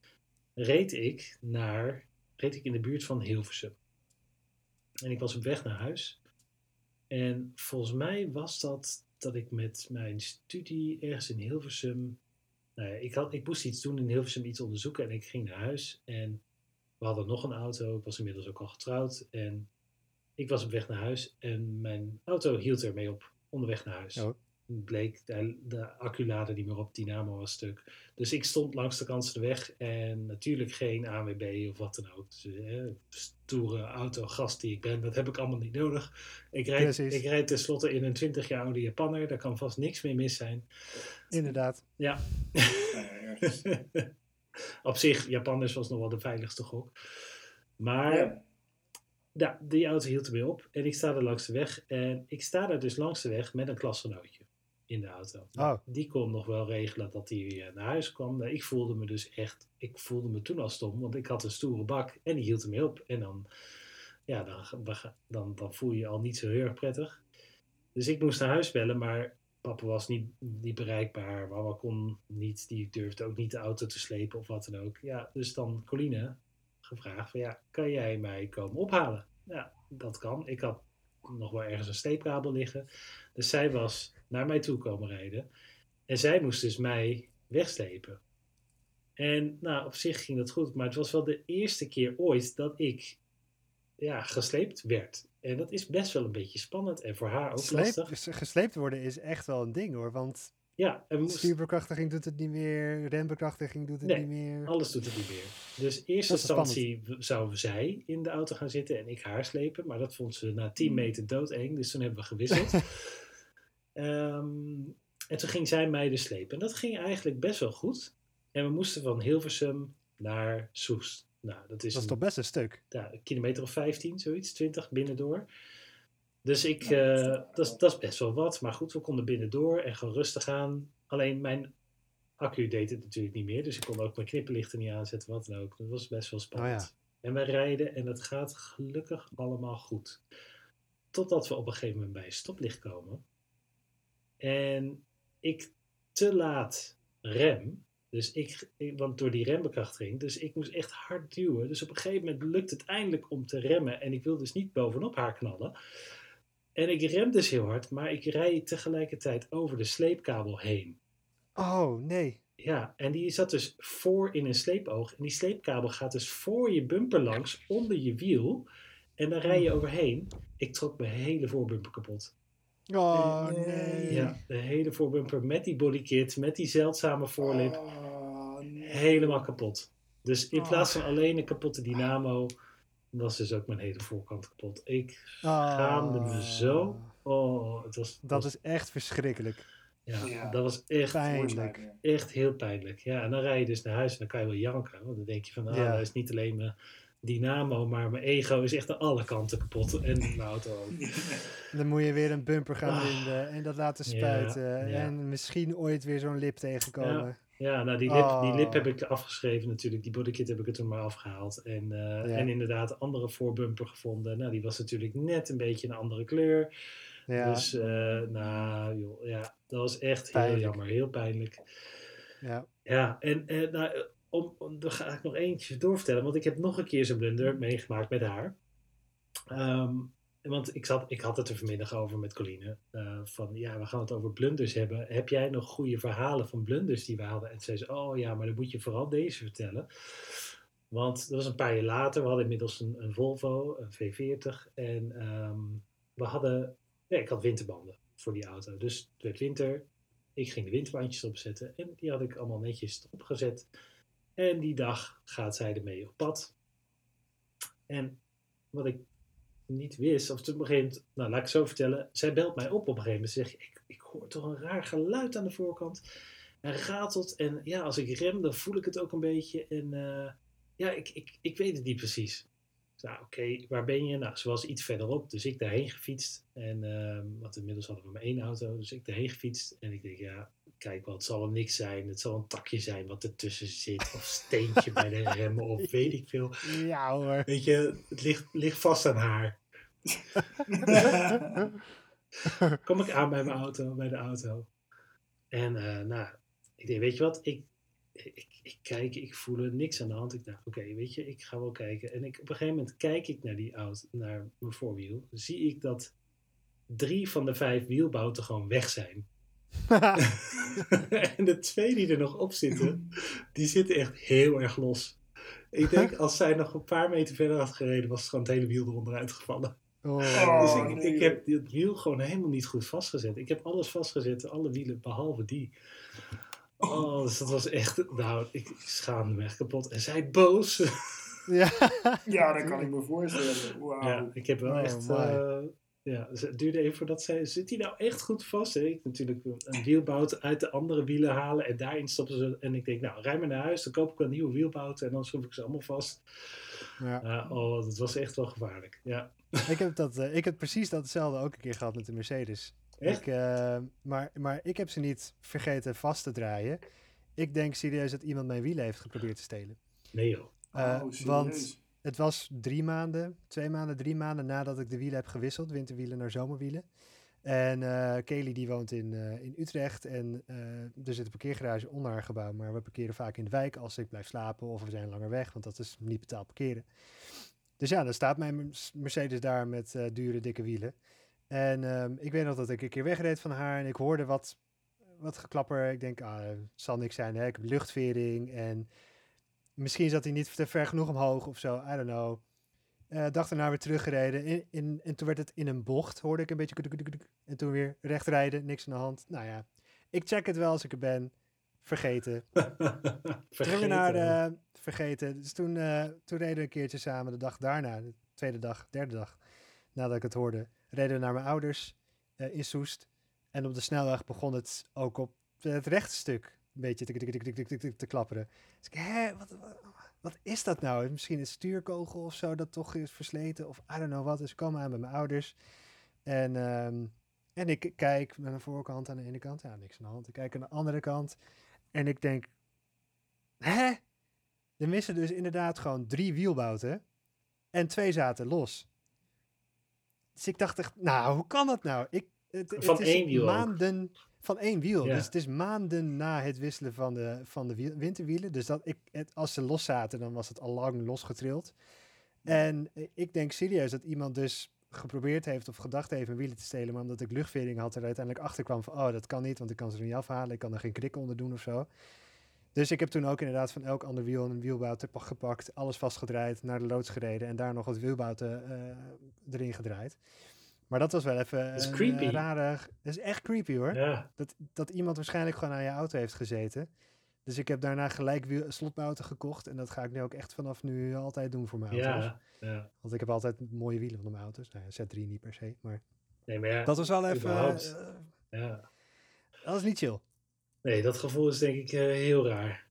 reed ik naar, reed ik in de buurt van Hilversum. En ik was op weg naar huis. En volgens mij was dat dat ik met mijn studie ergens in Hilversum. Nou ja, ik, had, ik moest iets doen in Hilversum, iets onderzoeken. En ik ging naar huis. En we hadden nog een auto. Ik was inmiddels ook al getrouwd. En ik was op weg naar huis. En mijn auto hield ermee op onderweg naar huis. Oh. Het bleek de, de acculader niet meer op, dynamo was stuk. Dus ik stond langs de kant van de weg en natuurlijk geen ANWB of wat dan ook. Dus, eh, stoere auto, gast die ik ben, dat heb ik allemaal niet nodig. Ik rijd, Precies. ik rijd tenslotte in een 20 jaar oude Japanner, daar kan vast niks meer mis zijn. Inderdaad. Ja, ja. op zich, Japanners was nog wel de veiligste gok. Maar Ja. ja, die auto hield ermee op en ik sta er langs de weg. En ik sta daar dus langs de weg met een klasgenootje in de auto. Nou, Oh. Die kon nog wel regelen dat hij weer naar huis kwam. Maar ik voelde me dus echt, ik voelde me toen al stom, want ik had een stoere bak en die hield ermee op. En dan, ja, dan, dan, dan voel je je al niet zo heel erg prettig. Dus ik moest naar huis bellen, maar papa was niet, niet bereikbaar. Mama kon niet, die durfde ook niet de auto te slepen of wat dan ook. Ja, dus dan Coline gevraagd van ja, kan jij mij komen ophalen? Ja, dat kan. Ik had nog wel ergens een sleepkabel liggen. Dus zij was naar mij toe komen rijden. En zij moest dus mij wegslepen. En nou, op zich ging dat goed. Maar het was wel de eerste keer ooit dat ik ja, gesleept werd. En dat is best wel een beetje spannend. En voor haar ook Sleep, lastig. gesleept worden is echt wel een ding hoor. Want Ja, en stuurbekrachtiging doet het niet meer. Rembekrachtiging doet het Nee, niet meer. Alles doet het niet meer. Dus in eerste instantie w- zou zij in de auto gaan zitten en ik haar slepen. Maar dat vond ze na 10 Hmm. meter doodeng. Dus toen hebben we gewisseld. Ehm, en toen ging zij mij dus slepen. En dat ging eigenlijk best wel goed. En we moesten van Hilversum naar Soest. Nou, dat is, Dat is een, toch best een stuk. ja, een kilometer of 15, zoiets, 20 binnendoor. Dus ik, Ja, dat is eh, dat, is, dat is best wel wat. Maar goed, we konden binnendoor en gewoon rustig aan. Alleen mijn accu deed het natuurlijk niet meer. Dus ik kon ook mijn knipperlichten niet aanzetten, wat dan ook. Dat was best wel spannend. Oh En wij rijden en het gaat gelukkig allemaal goed. Totdat we op een gegeven moment bij een stoplicht komen. En ik te laat rem. Dus ik, ik- want door die rembekrachtiging, dus ik moest echt hard duwen. Dus op een gegeven moment lukt het eindelijk om te remmen. En ik wil dus niet bovenop haar knallen. En ik rem dus heel hard, maar ik rij tegelijkertijd over de sleepkabel heen. Oh nee. Ja, en die zat dus voor in een sleepoog. En die sleepkabel gaat dus voor je bumper langs, onder je wiel. En daar rij je overheen. Ik trok mijn hele voorbumper kapot. Oh Nee. nee. Ja, de hele voorbumper met die bodykit, met die zeldzame voorlip. Oh, nee. Helemaal kapot. Dus in Oh. plaats van alleen een kapotte dynamo, was dus ook mijn hele voorkant kapot. Ik schaamde me zo. Oh, het was, Dat was- is echt verschrikkelijk. ja, Ja. dat was echt Pijnlijk. Echt heel pijnlijk. Ja, en dan rij je dus naar huis en dan kan je wel janken. Want dan denk je van, ah, Ja. dat is niet alleen mijn dynamo, maar mijn ego is echt aan alle kanten kapot. En mijn auto ook. Dan moet je weer een bumper gaan Ah. vinden en dat laten spuiten. ja. En misschien ooit weer zo'n lip tegenkomen. Ja, nou die lip, die lip Oh. heb ik afgeschreven natuurlijk. Die bodykit heb ik er toen maar afgehaald. En, eh, en inderdaad, een andere voorbumper gevonden. Nou, die was natuurlijk net een beetje een andere kleur. Ja, Dus, eh, nou joh, ja, dat was echt Pijnlijk. heel jammer. Heel pijnlijk. ja. Ja, en eh, nou, eh, om, dan ga ik nog eentje doorvertellen, want ik heb nog een keer zo'n blunder meegemaakt met haar. Ehm, want ik, zat, ik had het er vanmiddag over met Coline. eh, van ja, we gaan het over blunders hebben. Heb jij nog goede verhalen van blunders die we hadden? En zei ze, oh ja, maar dan moet je vooral deze vertellen. Want dat was een paar jaar later. We hadden inmiddels een, Volvo, een V40. En ehm, we hadden, ik had winterbanden voor die auto. Dus het werd winter. Ik ging de winterbandjes opzetten en die had ik allemaal netjes opgezet. En die dag gaat zij ermee op pad. En wat ik niet wist, of toen moment, nou laat ik het zo vertellen, zij belt mij op op een gegeven moment. Ze zegt, ik, ik hoor toch een raar geluid aan de voorkant. En ratelt en ja, als ik rem, dan voel ik het ook een beetje. En eh, ja, ik, ik, ik weet het niet precies. Nou, oké, waar ben je? Nou, ze was iets verderop, dus ik daarheen gefietst. En, ehm, want inmiddels hadden we maar één auto, dus ik daarheen gefietst. En ik denk, ja, kijk wel, het zal wel niks zijn. Het zal een takje zijn wat ertussen zit. Of steentje bij de remmen, of weet ik veel. ja hoor. Weet je, het ligt, ligt vast aan haar. Kom ik aan bij mijn auto, bij de auto. En eh, nou, ik denk, weet je wat, ik, ik, ik kijk, ik voel er niks aan de hand. Ik dacht, oké, weet je, ik ga wel kijken. En ik, op een gegeven moment kijk ik naar die auto, naar mijn voorwiel. Zie ik dat drie van de vijf wielbouten gewoon weg zijn. en de twee die er nog op zitten, die zitten echt heel erg los. Ik denk, als zij nog een paar meter verder had gereden, was het gewoon het hele wiel eronder uitgevallen. Oh, Dus ik, nee, ik heb het wiel gewoon helemaal niet goed vastgezet. Ik heb alles vastgezet, alle wielen, behalve die. Oh, dus dat was echt... Nou, ik schaamde me echt kapot. En zij boos. ja. Ja, dat kan ik me voorstellen. Wauw. Ja, ik heb wel Oh, echt... ja, dus het duurde even voordat zij... Zit die nou echt goed vast? Hè? Ik natuurlijk een wielbout uit de andere wielen halen en daarin stoppen ze. En ik denk, nou, rij maar naar huis. Dan koop ik wel een nieuwe wielbout en dan schroef ik ze allemaal vast. Ja. Ja, oh, dat was echt wel gevaarlijk. Ja. Ik, heb dat, eh, ik heb precies datzelfde ook een keer gehad met de Mercedes. Echt? Ik, eh, maar, maar ik heb ze niet vergeten vast te draaien. Ik denk serieus dat iemand mijn wielen heeft geprobeerd te stelen. Nee joh. Eh, Oh, serieus? want het was drie maanden, twee maanden, drie maanden nadat ik de wielen heb gewisseld. Winterwielen naar zomerwielen. En eh Kelly die woont in, eh, in Utrecht. En eh, er zit een parkeergarage onder haar gebouw. Maar we parkeren vaak in de wijk als ik blijf slapen of we zijn langer weg. Want dat is niet betaald parkeren. Dus ja, dan staat mijn Mer- Mercedes daar met dure, dikke wielen. En ehm, ik weet nog dat ik een keer wegreed van haar en ik hoorde wat, wat geklapper. Ik denk, ah, het zal niks zijn. Hè? Ik heb luchtvering en misschien zat hij niet te ver genoeg omhoog of zo. I don't know. Eh dag daarna weer teruggereden. In, in, en toen werd het in een bocht, hoorde ik een beetje. En toen weer recht rijden, niks aan de hand. Nou ja, ik check het wel als ik er ben. Vergeten. Terug weer naar Vergeten. de, vergeten. Dus toen, eh, toen reden we een keertje samen de dag daarna, de tweede dag, derde dag, nadat ik het hoorde, reden we naar mijn ouders in Soest. En op de snelweg begon het ook op het rechte stuk een beetje te, te, te, te, klapperen. Dus ik, hè, wat, wat, is dat nou? Misschien een stuurkogel of zo dat toch is versleten of I don't know wat. Dus ik aan bij mijn ouders. En, ehm, en ik kijk met een voorkant aan de ene kant, ja, niks aan de hand. Ik kijk aan de andere kant en ik denk, hè? Er missen dus inderdaad gewoon drie wielbouten en twee zaten los. Dus ik dacht echt, nou, hoe kan dat nou? Ik, het, het Van is één wiel ook. maanden van één wiel. Ja. Dus het is maanden na het wisselen van de, van de wiel- winterwielen. Dus dat ik, het, als ze los zaten, dan was het al lang losgetrild. En ik denk serieus dat iemand dus geprobeerd heeft of gedacht heeft mijn wielen te stelen, maar omdat ik luchtvering had, er uiteindelijk achter kwam van, oh, dat kan niet, want ik kan ze er niet afhalen, ik kan er geen krikken onder doen of zo. Dus ik heb toen ook inderdaad van elk ander wiel een wielbout gepakt, alles vastgedraaid, naar de loods gereden en daar nog wat wielbouten eh, erin gedraaid. Maar dat was wel even is een creepy. eh, rare... Dat is echt creepy hoor. Ja, Dat, dat iemand waarschijnlijk gewoon aan je auto heeft gezeten. Dus ik heb daarna gelijk slotbouten gekocht. En dat ga ik nu ook echt vanaf nu altijd doen voor mijn auto's. ja, ja. Want ik heb altijd mooie wielen van mijn auto's. Nou ja, Z3 niet per se. Maar Nee, maar ja, dat was wel even... eh, ja. dat was niet chill. Nee, dat gevoel is denk ik eh, heel raar.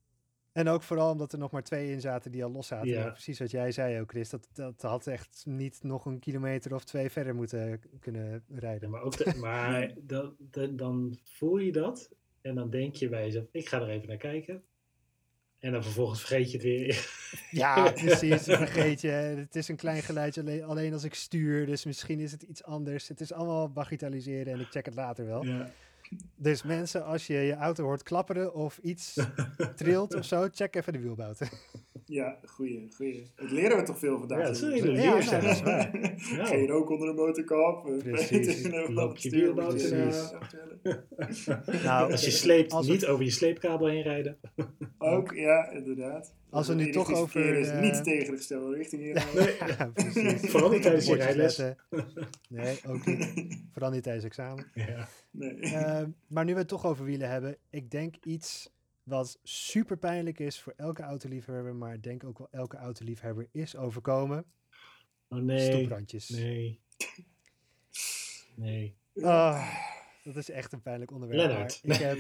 En ook vooral omdat er nog maar twee in zaten die al los zaten. Ja. Precies wat jij zei ook, Chris. Dat, dat had echt niet nog een kilometer of twee verder moeten kunnen Ja, rijden. maar ook de- maar dan, dan, dan voel je dat en dan denk je bij jezelf, ik ga er even naar kijken. En dan vervolgens vergeet je het weer. Ja, precies. Vergeet je. Het is een klein geluidje alleen, alleen als ik stuur. Dus misschien is het iets anders. Het is allemaal bagatelliseren en ik check het later wel. Ja. Dus mensen, als je je auto hoort klapperen of iets trilt of zo, check even de wielbouten. Ja, goeie, goeie. Dat leren we toch veel vandaag. Ja, dat is een hele Ja, leerzaam. dat is waar. Geen rook onder de motorkap. Precies. Loop je. Nou, Als je sleept, als het- niet over je sleepkabel heen rijden. Ook, ja, inderdaad. Als we nu toch over, is eh, niet tegen de gestelde richting hier. ja, precies. Vooral niet tijdens je rijles. Nee, ook niet. Vooral niet tijdens examen. Ja. Nee. Ehm, maar nu we het toch over wielen hebben, ik denk iets wat super pijnlijk is voor elke autoliefhebber, maar ik denk ook wel elke autoliefhebber is overkomen. Oh nee. Stoeprandjes. Nee. Nee. Ah, dat is echt een pijnlijk onderwerp. Lennart. heb.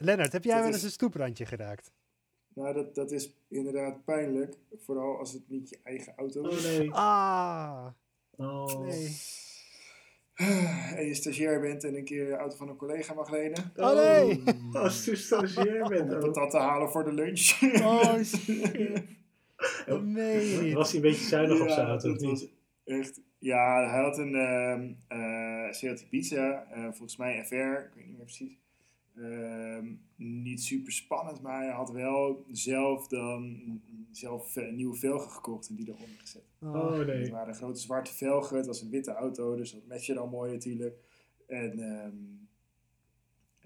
Lennart, heb jij wel eens een stoeprandje geraakt? Nou, dat, dat is inderdaad pijnlijk. Vooral als het niet je eigen auto Oh is. nee. Ah, Oh. nee. En je stagiair bent en een keer de auto van een collega mag lenen. Oh, nee. Als je stagiair Om bent. ook. patat te halen voor de lunch. Oh, shit. Dat niet. Was hij een beetje zuinig op zijn auto, of dat niet? Echt. Ja, hij had een ehm eh Seat Pizza, eh, volgens mij FR, ik weet niet meer precies. Ehm, niet super spannend, maar hij had wel zelf dan zelf nieuwe velgen gekocht en die eronder gezet. Oh, Oh Het nee. waren grote zwarte velgen, het was een witte auto, dus dat matchte dan mooi natuurlijk. En ehm,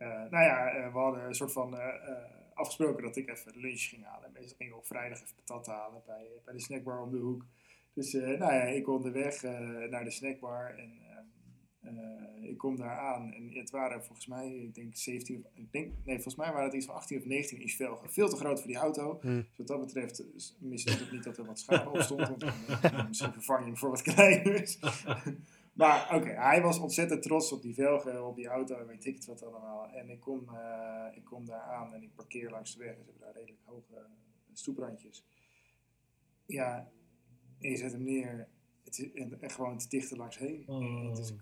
eh, nou ja, eh, we hadden een soort van eh, afgesproken dat ik even lunch ging halen. En meestal ging ik op vrijdag even patat halen bij, bij de snackbar om de hoek. Dus nou ja, ik onderweg naar de snackbar en uh, ik kom daar aan en het waren volgens mij, ik denk 17, ik denk, nee, volgens mij waren het iets van 18 of 19 inch velgen. Veel te groot voor die auto. Hmm. Dus wat dat betreft mis ik het niet dat er wat schade op stond. Want uh, misschien vervanging voor wat kleiner is. maar oké, okay, hij was ontzettend trots op die velgen, op die auto en weet ik het wat allemaal. En ik kom, uh, ik kom daar aan en ik parkeer langs de weg. En ze hebben daar redelijk hoge stoeprandjes. Ja, en je zet hem neer. Het is, en, en gewoon te dicht er langs heen. Oh. Het is,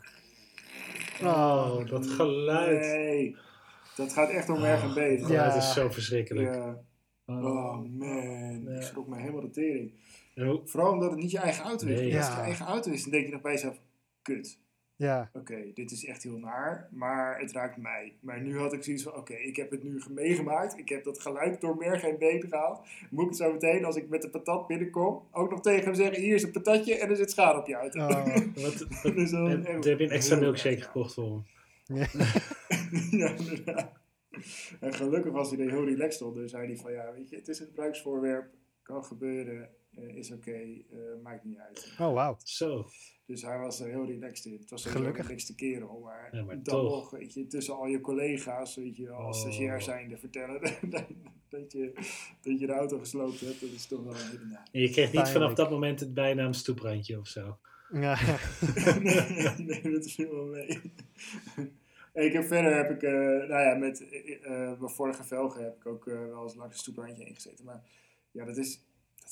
Oh, dat geluid. Nee, dat gaat echt om erg en beter. Dat geluid is zo verschrikkelijk. Ja. Oh man, Ja. ik schrok me helemaal de tering. Vooral omdat het niet je eigen auto is. Als het Ja. je eigen auto is, dan denk je nog bij jezelf, kut. Ja, Oké, dit is echt heel naar, maar het raakt mij. Maar nu had ik zoiets van, oké, ik heb het nu meegemaakt. Ik heb dat geluid door merg en been gehaald. Moet ik het zo meteen, als ik met de patat binnenkom, ook nog tegen hem zeggen, hier is een patatje en er zit schade op je auto. Oh. wat, wat, Dus dan- heb, heb je een extra milkshake ja. gekocht voor hem? ja, inderdaad. En gelukkig was hij er heel relaxed op. Dus zei hij van, ja, weet je, het is een gebruiksvoorwerp. Kan gebeuren. eh, is oké. eh, maakt niet uit. oh wauw. Zo. Dus hij was er heel relaxed in. Het was een Gelukkig. relaxte kerel. Maar, Ja, maar dan toch. nog, weet je, tussen al je collega's, weet je, als Oh. stagiair zijnde vertellen dat, dat, je, dat je de auto gesloopt hebt. Dat is toch wel een hele. En je kreeg niet vanaf dat moment het bijnaam stoeprandje of zo. Ja. nee, nee, dat viel wel mee. En ik heb verder heb ik, eh, nou ja, met eh, eh, mijn vorige velgen heb ik ook wel eens langs een stoeprandje heen gezeten. Maar ja, dat is,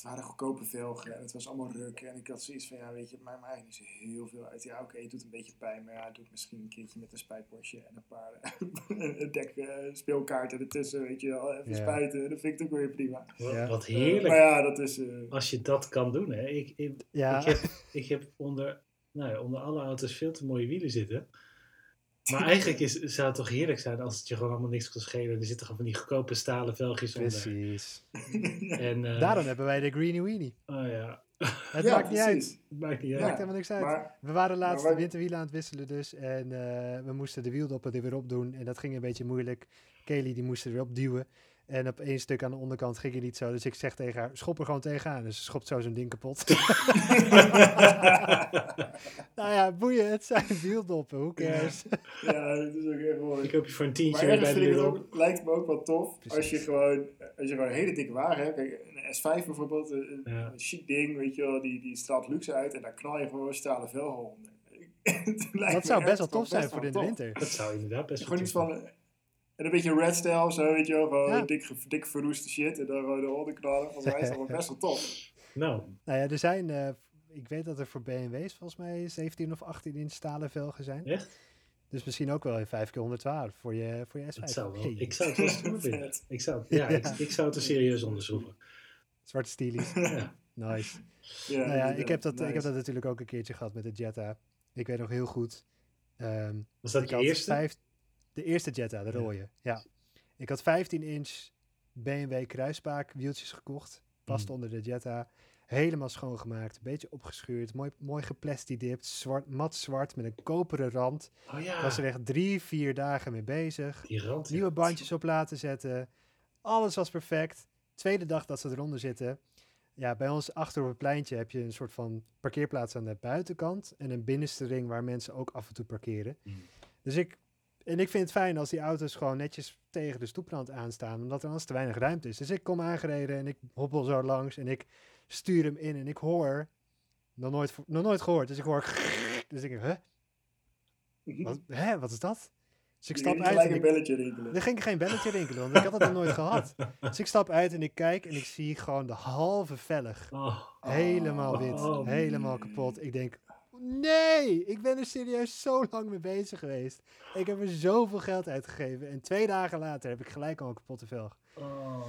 dat waren goedkope velgen en het was allemaal ruk. En ik had zoiets van, ja, weet je, het maakt mij eigenlijk niet zo heel veel uit. Ja, oké, het doet een beetje pijn, maar ja, het doet misschien een keertje met een spuitbosje en een paar een dek eh, speelkaarten ertussen, weet je wel. Even Ja. spuiten, dat vind ik ook weer prima. Wat, Ja. wat Eh, heerlijk. maar ja, dat is... eh, Als je dat kan doen, hè. Ik, ik, Ja. ik, heb, ik heb onder, nou ja, onder alle auto's veel te mooie wielen zitten. Maar eigenlijk is, zou het toch heerlijk zijn als het je gewoon allemaal niks kan schelen. Er zitten gewoon van die goedkope stalen velgjes onder. Precies. En, eh, Daarom hebben wij de Greenie Weenie. Oh ja, Het ja, maakt niet uit. maakt niet uit. maakt helemaal niks uit. Maar, we waren laatst wij- de winterwielen aan het wisselen dus. En eh, we moesten de wieldoppen er weer op doen. En dat ging een beetje moeilijk. Kelly die moest er weer op duwen. En op één stuk aan de onderkant ging het niet zo. Dus ik zeg tegen haar, schop er gewoon tegenaan. Dus ze schopt zo zo'n ding kapot. nou ja, boeien. Het zijn wieldoppen. Who cares? ja, dat is ook echt mooi. Ik hoop je voor een Maar tientje ergens bij de vind ook, lijkt me ook wel tof als je, gewoon, als je gewoon een hele dikke wagen hebt. Kijk, een S5 bijvoorbeeld, een, een Ja. chic ding, weet je wel, die, die straalt luxe uit en daar knal je gewoon stalen velgen onder. Dat zou best wel tof zijn voor in de winter. Dat zou inderdaad best wel Gewoon iets tof van, en een beetje red style of zo, weet je wel, gewoon Ja. dik, dik verroeste shit en dan gewoon eronder knallen. Volgens mij is dat wel best wel tof. Nou, Nou ja, er zijn... eh, ik weet dat er voor BMW's volgens mij 17 of 18 inch stalen velgen zijn. echt? Dus misschien ook wel in 5 keer 112 voor je, voor je S5. Dat zou wel. Hey, Ik zou het wel stoer vinden. Ik zou, ja, ik, Ja. ik zou het er serieus onderzoeken. Zwarte stilies. Ja. Nice. Ja, nou ja, ik heb, dat, ik heb dat natuurlijk ook een keertje gehad met de Jetta. Ik weet nog heel goed. ehm, Was dat ik je eerste? vijf- de eerste Jetta, de rode. Ja. Ik had 15 inch BMW kruispaak wieltjes gekocht. Past Mm. onder de Jetta. Helemaal schoongemaakt. Een beetje opgeschuurd. Mooi, mooi geplastidipt. Zwart, mat zwart met een koperen rand. Oh Ik ja, was er echt drie, vier dagen mee bezig. die rand. Nieuwe bandjes op laten zetten. Alles was perfect. Tweede dag dat ze eronder zitten. Ja, bij ons achter op het pleintje heb je een soort van parkeerplaats aan de buitenkant. En een binnenste ring waar mensen ook af en toe parkeren. Mm. Dus ik, en ik vind het fijn als die auto's gewoon netjes tegen de stoeprand aanstaan. Omdat er anders te weinig ruimte is. Dus ik kom aangereden en ik hobbel zo langs. En ik stuur hem in en ik hoor... Nog nooit, nog nooit gehoord. Dus ik hoor... Dus ik denk, huh? Wat, hè, wat is dat? Dus ik stap ging uit en een ik, belletje rinkelen. er ging geen belletje rinkelen, want ik had het nog nooit gehad. Dus ik stap uit en ik kijk en ik zie gewoon de halve velg. Oh, Helemaal wit, Oh, helemaal kapot. Ik denk, nee, ik ben er serieus zo lang mee bezig geweest. Ik heb er zoveel geld uitgegeven. En twee dagen later heb ik gelijk al een kapotte velg. oh.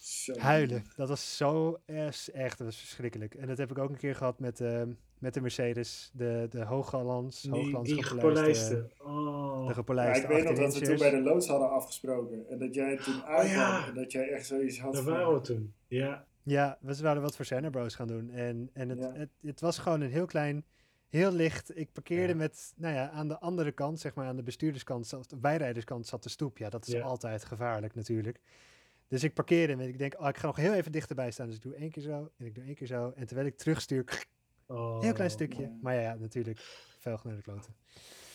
Zo. Huilen, dat was zo es- echt, dat was verschrikkelijk. En dat heb ik ook een keer gehad met, eh, met de Mercedes, de, de Hooglands, Die, Hooglands die gepolijste. Oh. de Ja, gepolijste ik weet nog dat we 18 toen bij de loods hadden afgesproken. En dat jij toen aankwam ja. en dat jij echt zoiets had van... waren we toen. Ja. Ja, we zouden wat voor Bros gaan doen. En, en het, Ja. het, het was gewoon een heel klein, heel licht. Ik parkeerde Ja. met, nou ja, aan de andere kant, zeg maar aan de bestuurderskant, zat- de bijrijderskant zat de stoep. Ja, dat is Ja. altijd gevaarlijk natuurlijk. Dus ik parkeerde en ik denk, oh, ik ga nog heel even dichterbij staan. Dus ik doe één keer zo en ik doe één keer zo. En terwijl ik terugstuur, Oh, Heel klein stukje. Maar ja, ja, natuurlijk. Velg naar de kloten.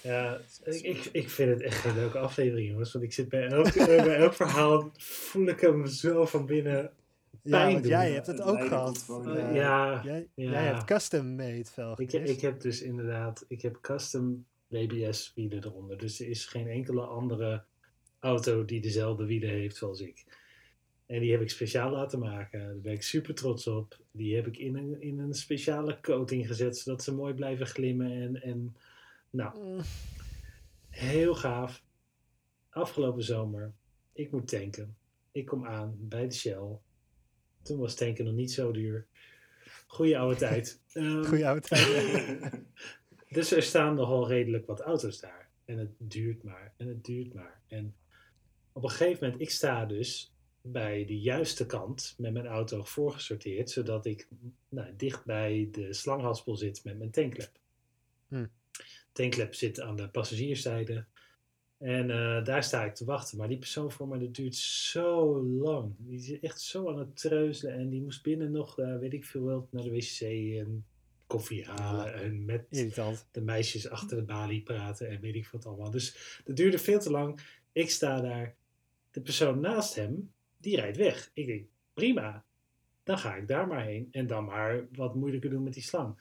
Ja, ik, ik, vind het echt geen leuke aflevering, jongens. Want ik zit bij elk, eh, bij elk verhaal, voel ik hem zo van binnen Ja, Pijn want doen. jij hebt het Het ook gehad. Eh, eh, ja, Jij, ja. jij hebt custom made velgen. Ik, ik heb dus inderdaad, ik heb custom BBS wielen eronder. Dus er is geen enkele andere auto die dezelfde wielen heeft zoals ik. En die heb ik speciaal laten maken. Daar ben ik super trots op. Die heb ik in een, in een speciale coating gezet, zodat ze mooi blijven glimmen. En, en nou, Mm, heel gaaf. Afgelopen zomer, ik moet tanken. Ik kom aan bij de Shell. Toen was tanken nog niet zo duur. Goeie oude tijd. Ehm, Goeie oude tijd. dus er staan nogal redelijk wat auto's daar. En het duurt maar. En het duurt maar. En op een gegeven moment, ik sta dus bij de juiste kant met mijn auto voorgesorteerd. Zodat ik nou, dicht bij de slanghaspel zit met mijn tankklep. Hm. Tankklep zit aan de passagierszijde. En eh, daar sta ik te wachten. Maar die persoon voor me, dat duurt zo lang. Die is echt zo aan het treuzelen. En die moest binnen nog, eh, weet ik veel wel, naar de wc en koffie halen. Ja. En met Irritant. de meisjes achter de balie praten en weet ik wat allemaal. Dus dat duurde veel te lang. Ik sta daar. De persoon naast hem, die rijdt weg. Ik denk, prima. Dan ga ik daar maar heen. En dan maar wat moeilijker doen met die slang.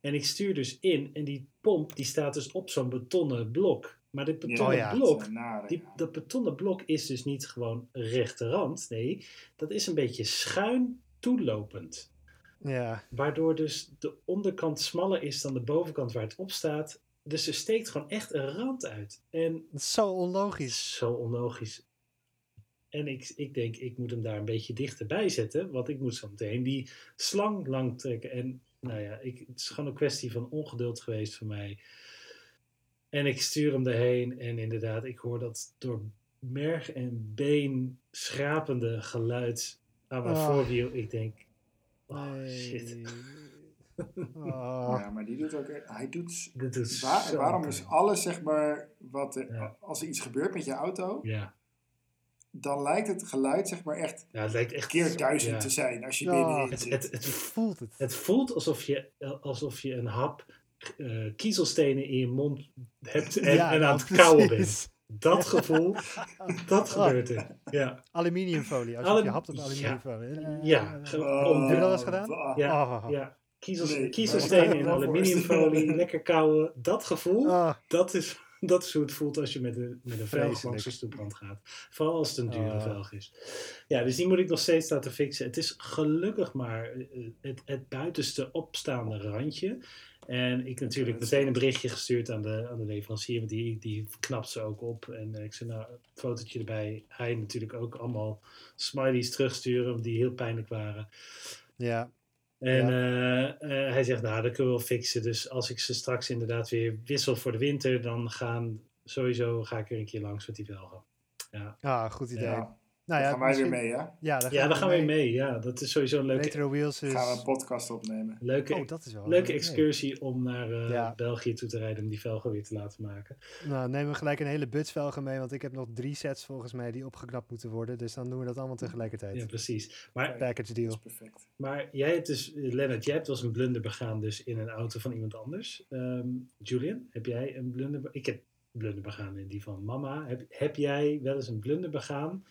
En ik stuur dus in. En die pomp, die staat dus op zo'n betonnen blok. Maar dit betonnen Oh ja. blok, Nare, die, ja. dat betonnen blok is dus niet gewoon rechte rand. Nee, dat is een beetje schuin toelopend. Ja. Waardoor dus de onderkant smaller is dan de bovenkant waar het op staat. Dus er steekt gewoon echt een rand uit. En Dat is zo onlogisch. is zo onlogisch. En ik, ik denk, ik moet hem daar een beetje dichterbij zetten. Want ik moet zo meteen die slang lang trekken. En nou ja, ik, het is gewoon een kwestie van ongeduld geweest voor mij. En ik stuur hem erheen. En inderdaad, ik hoor dat door merg en been schrapende geluid aan mijn Ah. voorwiel. Ik denk, oh shit. Oh. Ja, maar die doet ook... Hij doet... Dit is Waar, zo waarom is alles, zeg maar, wat er- Ja. als er iets gebeurt met je auto, Ja. dan lijkt het geluid, zeg maar, echt ja, het lijkt echt... keer duizend ja. te zijn als je Ja, binnenin Het, zit. het, het, voelt het. het voelt alsof je, alsof je een hap eh, kiezelstenen in je mond hebt en, Ja, en aan het kauwen bent. Dat gevoel, dat Oh. gebeurt er. Ja, Aluminiumfolie. Als Alum- je hapt op aluminiumfolie. ja. Eh, Oh, om- Heb je dat eens gedaan? bah. Ja. Oh. ja. Kiezels, Nee, kiezelstenen in aluminiumfolie, lekker kauwen. Dat gevoel, Oh. dat is, dat is hoe het voelt als je met een, met een velg langs de stoeprand gaat. Vooral als het een dure Oh. velg is. Ja, dus die moet ik nog steeds laten fixen. Het is gelukkig maar eh, het, het buitenste opstaande randje. En ik natuurlijk meteen een berichtje gestuurd aan de, aan de leverancier, want die, die knapt ze ook op. En ik zei, nou, een fotootje erbij. Hij natuurlijk ook allemaal smileys terugsturen, die heel pijnlijk waren. Ja. En eh, eh, hij zegt, nou, dat kunnen we wel fixen. Dus als ik ze straks inderdaad weer wissel voor de winter, dan gaan sowieso ga ik er een keer langs met die velgen. Ja, Ah, goed idee. Ja, nou ja, gaan wij weer mee, hè? Ja, daar ja daar gaan we weer mee. Ja, dat is sowieso een leuke, Retro Wheels is... Gaan we een podcast opnemen. leuke, Oh, dat is wel leuke excursie om naar eh, Ja. België toe te rijden om die velgen weer te laten maken. Nou, nemen we gelijk een hele butsvelgen mee, want ik heb nog drie sets volgens mij die opgeknapt moeten worden. Dus dan doen we dat allemaal tegelijkertijd. Ja, precies. Maar, Package Dat deal. is perfect. maar jij hebt dus, Lennart, jij hebt wel eens een blunder begaan dus in een auto van iemand anders. Ehm, Julian, heb jij een blunder? Ik heb een blunder begaan in die van mama. Heb, heb jij wel eens een blunder begaan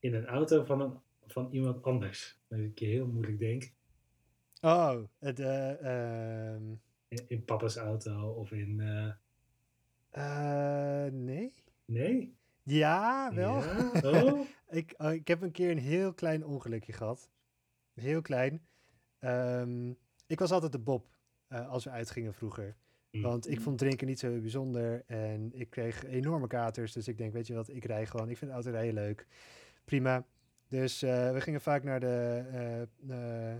in een auto van, een, van iemand anders? Dat ik je heel moeilijk denk. Oh, het, eh, ehm, In, in papa's auto of in... eh, eh, nee? nee? Ja, wel. Ja? Oh? ik, oh, ik heb een keer een heel klein ongelukje gehad. Heel klein. Ehm, ik was altijd de Bob als we uitgingen vroeger. Mm. Want ik vond drinken niet zo bijzonder en ik kreeg enorme katers. Dus ik denk, weet je wat, ik rij gewoon. Ik vind autorijden leuk. Prima. Dus eh, we gingen vaak naar de, eh, eh,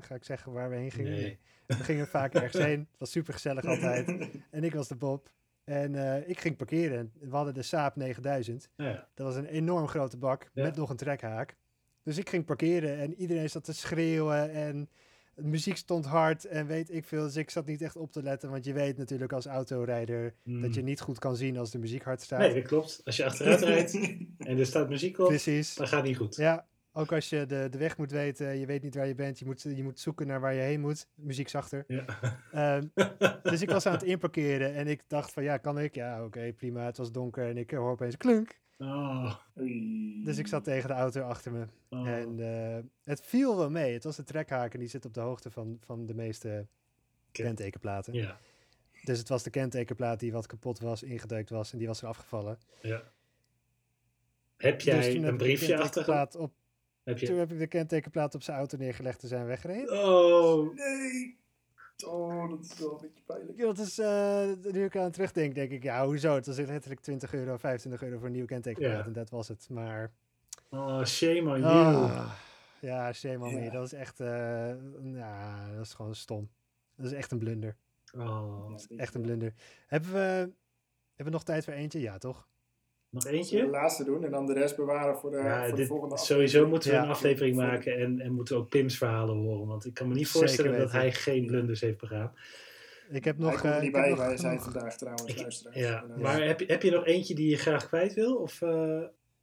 ga ik zeggen waar we heen gingen? Nee. We gingen vaak ergens heen. Het was super gezellig altijd. En ik was de Bob. En ik ging parkeren. We hadden de Saab 9000. Ah ja. Dat was een enorm grote bak Ja. met nog een trekhaak. Dus ik ging parkeren en iedereen zat te schreeuwen en de muziek stond hard en weet ik veel. Dus ik zat niet echt op te letten, want je weet natuurlijk als autorijder dat je Mm. niet goed kan zien als de muziek hard staat. Nee, dat klopt. Als je achteruit rijdt en er staat muziek op, Precies. dan gaat niet goed. Ja, Ook als je de, de weg moet weten, je weet niet waar je bent, je moet, je moet zoeken naar waar je heen moet. Muziek zachter. Ja. Ehm, dus ik was aan het inparkeren en ik dacht van ja, kan ik? Ja, oké, prima. Het was donker en ik hoor opeens klunk. Oh. Dus ik zat tegen de auto achter me. oh. En eh, het viel wel mee. Het was een trekhaak en die zit op de hoogte van, van de meeste Ken- kentekenplaten. Ja, Dus het was de kentekenplaat die wat kapot was, ingedeukt was en die was er afgevallen. ja. Heb Dus jij een de briefje op, Heb Toen je... heb ik de kentekenplaat op zijn auto neergelegd en zijn weggereden. Oh, Nee. Oh, dat is wel een beetje pijnlijk. Dat is, eh, nu ik aan het terugdenk, denk ik, ja, hoezo? Het was letterlijk 20 euro, 25 euro voor een nieuwe kentekenplaat Ja. en dat was het. Maar, oh, shame on you. ah, ja, shame on me. Ja. Dat is echt, eh, ja, dat is gewoon stom. Dat is echt een blunder. Oh. Ja, Echt een blunder. Hebben we, hebben we nog tijd voor eentje? Ja, toch? Nog we de eentje? laatste doen en dan de rest bewaren voor de, Ja, voor de volgende sowieso moeten we Ja. een aflevering maken en, en moeten we ook Pim's verhalen horen. Want ik kan me niet Zeker voorstellen dat hij geen blunders heeft begaan. Ik heb Hij nog... komt er eh, niet bij, nog wij zijn vandaag trouwens, luisteraars. Ja, Eh, maar heb je, heb je nog eentje die je graag kwijt wil? Of, eh,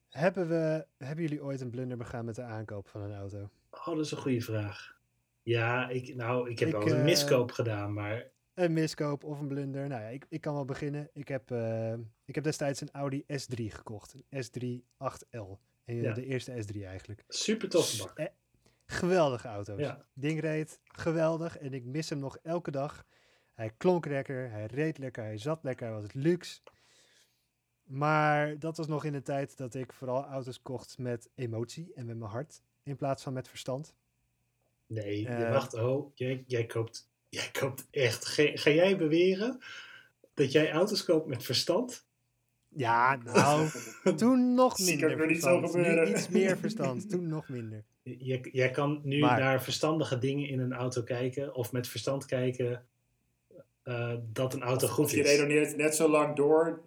Hebben, we, hebben jullie ooit een blunder begaan met de aankoop van een auto? Oh, dat is een goede vraag. Ja, ik, nou, ik heb Ik, wel eens een eh, miskoop gedaan, maar Een miskoop of een blunder. Nou ja, ik, ik kan wel beginnen. Ik heb, eh, ik heb destijds een Audi S3 gekocht. Een S3 8L. En, eh, Ja. De eerste S3 eigenlijk. super toffe bak. Eh, geweldige auto's. Ja. Ding reed geweldig en ik mis hem nog elke dag. Hij klonk lekker, hij reed lekker, hij zat lekker, hij was luxe. Maar dat was nog in de tijd dat ik vooral auto's kocht met emotie en met mijn hart in plaats van met verstand. Nee, je wacht, oh, jij, jij, koopt, jij koopt echt. Ga, ga jij beweren dat jij auto's koopt met verstand? Ja, nou, toen nog minder ook nog niet zo verstand. Nu gebeuren. iets meer verstand, toen nog minder. Jij, jij kan nu Maar- naar verstandige dingen in een auto kijken of met verstand kijken eh, dat een auto goed Of je is. redeneert net zo lang door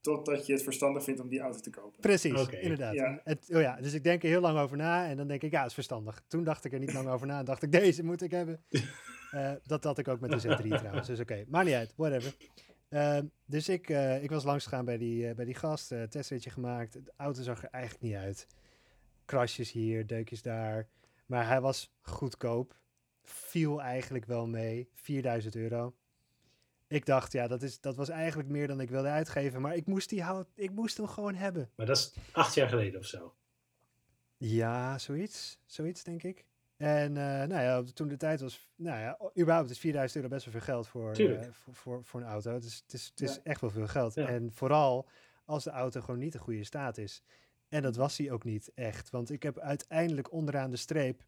totdat je het verstandig vindt om die auto te kopen. Precies, Oké. inderdaad. Ja. Het, oh ja, dus ik denk er heel lang over na en dan denk ik, ja, het is verstandig. Toen dacht ik er niet lang over na en dacht ik, deze moet ik hebben. Eh, dat had ik ook met de Z3 trouwens, dus oké. Maar niet uit, whatever. Ehm, dus ik, eh, ik was langs gegaan bij die, eh, bij die gast, testritje gemaakt. De auto zag er eigenlijk niet uit. Krasjes hier, deukjes daar. Maar hij was goedkoop. Viel eigenlijk wel mee. 4000 euro. Ik dacht, ja, dat, is, dat was eigenlijk meer dan ik wilde uitgeven. Maar ik moest, die hout, ik moest hem gewoon hebben. Maar dat is acht jaar geleden of zo. Ja, zoiets. Zoiets, denk ik. En eh, nou ja, toen de tijd was, nou ja, überhaupt is 4000 euro best wel veel geld voor, eh, voor, voor, voor een auto. Het is, het is, het is Ja. echt wel veel geld. Ja. En vooral als de auto gewoon niet in goede staat is. En dat was hij ook niet echt. Want ik heb uiteindelijk onderaan de streep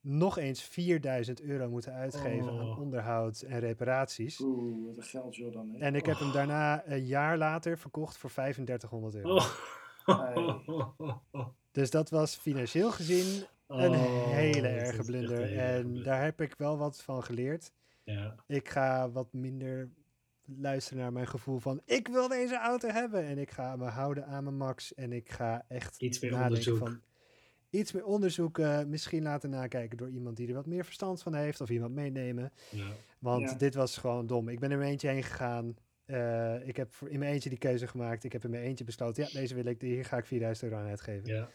nog eens 4000 euro moeten uitgeven aan Oh. onderhoud en reparaties. Oeh, wat een geld joh dan. hè. En ik heb hem Oh. daarna een jaar later verkocht voor 3500 euro. Oh. Dus dat was financieel gezien een Oh, hele erge blunder. een hele En erge blunder. daar heb ik wel wat van geleerd. Ja. Ik ga wat minder luisteren naar mijn gevoel van ik wil deze auto hebben. En ik ga me houden aan mijn max. En ik ga echt Iets meer nadenken onderzoek. van iets meer onderzoeken. Misschien laten nakijken door iemand die er wat meer verstand van heeft. Of iemand meenemen. Ja. Want Ja. dit was gewoon dom. Ik ben er in mijn eentje heen gegaan. Eh, ik heb in mijn eentje die keuze gemaakt. Ik heb in mijn eentje besloten, ja, deze wil ik, hier ga ik 4000 euro aan uitgeven. ja.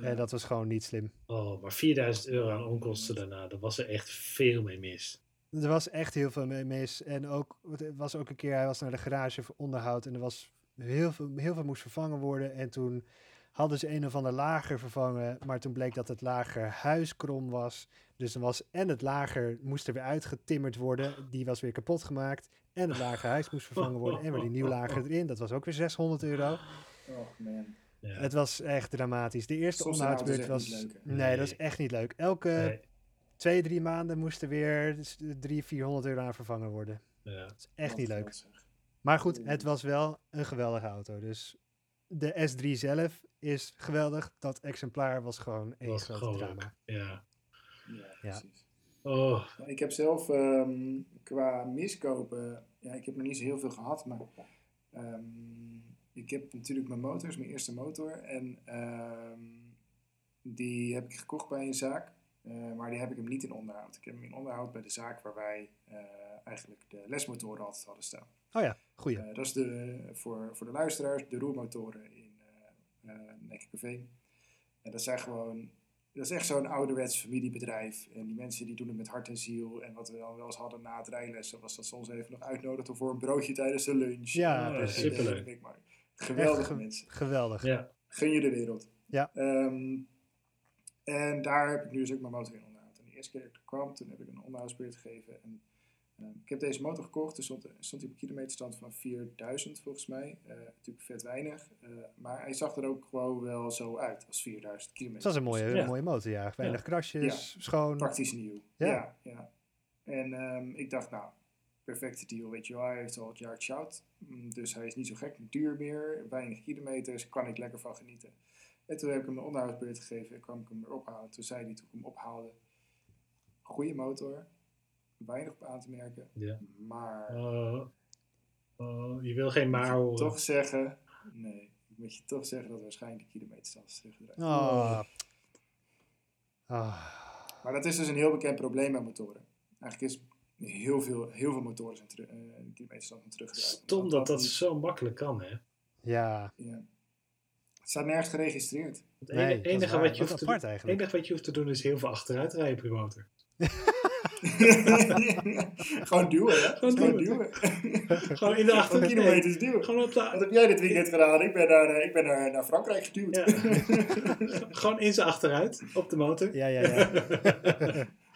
Ja. En dat was gewoon niet slim. Oh, maar 4000 euro aan onkosten daarna, daar was er echt veel mee mis. Er was echt heel veel mee mis. En ook, het was ook een keer, hij was naar de garage voor onderhoud. En er was heel veel, heel veel moest vervangen worden. En toen hadden ze een of ander lager vervangen. Maar toen bleek dat het lager huiskrom was. Dus dan was en het lager moest er weer uitgetimmerd worden. Die was weer kapot gemaakt. En het lager huis moest vervangen worden. En weer die nieuw lager erin. Dat was ook weer 600 euro. Oh man. Ja. Het was echt dramatisch. De eerste onderhoudsbeurt was... leuk, nee, dat is echt niet leuk. Elke Nee, twee, drie maanden moest er weer 300, 400 euro aan vervangen worden. ja. Dat is echt niet leuk. Maar goed, het was wel een geweldige auto. Dus de S3 zelf is geweldig. Dat exemplaar was gewoon één was groot drama. Ja. Ja. Oh, Ik heb zelf ehm, qua miskopen, ja, ik heb nog niet zo heel veel gehad, maar ehm, ik heb natuurlijk mijn motor, is mijn eerste motor. En ehm, die heb ik gekocht bij een zaak, eh, maar die heb ik hem niet in onderhoud. Ik heb hem in onderhoud bij de zaak waar wij eh, eigenlijk de lesmotoren altijd hadden staan. Oh ja, goeie. Eh, dat is de, voor, voor de luisteraars, de roermotoren in uh, uh, Nekkerveen. En dat zijn gewoon, dat is echt zo'n ouderwets familiebedrijf. En die mensen die doen het met hart en ziel. En wat we dan wel eens hadden na het rijlessen, was dat ze ons even nog uitnodigden voor een broodje tijdens de lunch. Ja, precies. Superleuk. Geweldige ge- mensen. Geweldig. Ja. Gun je de wereld. Ja. Ehm, en daar heb ik nu dus ook mijn motor in onderhoud. En de eerste keer dat ik er kwam, toen heb ik een onderhoudsbeurt gegeven. En ehm, ik heb deze motor gekocht. Er stond, stond hij op een kilometerstand van 4000 volgens mij. Eh, natuurlijk vet weinig. Eh, maar hij zag er ook gewoon wel zo uit als 4000 kilometer. Dat is een mooie, Ja. mooie motor, ja. Weinig krasjes, schoon. Praktisch nieuw. Ja. Ja, ja. En ehm, ik dacht, nou, perfecte deal, weet je wel. Hij heeft al het jaar shout. Mm, Dus hij is niet zo gek duur meer. Weinig kilometers, kan ik lekker van genieten. En toen heb ik hem een onderhoudsbeurt gegeven. En kwam ik hem weer ophalen. Toen zei hij, toen ik hem ophaalde, goede motor. Weinig op aan te merken. Ja. Maar, Oh, oh, je wil geen maar horen. toch zeggen, nee. Ik moet je toch zeggen dat waarschijnlijk de kilometerstand is teruggedraaid. Ah. Ah. Maar dat is dus een heel bekend probleem met motoren. Eigenlijk is heel veel, heel veel motoren zijn teru- eh, een kilometerstand van teruggedraaid. Stom dat dat niet- zo makkelijk kan, hè? Ja. Ja. Het staat nergens geregistreerd. Het Nee, enige, waar. wat je Wat hoeft te apart doen, eigenlijk. enige wat je hoeft te doen is heel veel achteruit rijden op je motor. Gewoon duwen, hè? Gewoon Gewoon duwen. duwen. Gewoon in de Gewoon achter. kilometers duwen. Gewoon op Wat de, heb jij dit weekend gedaan? Ik ben naar, eh, ik ben naar, naar Frankrijk geduwd. ja. Gewoon in zijn achteruit op de motor. Ja, ja, ja.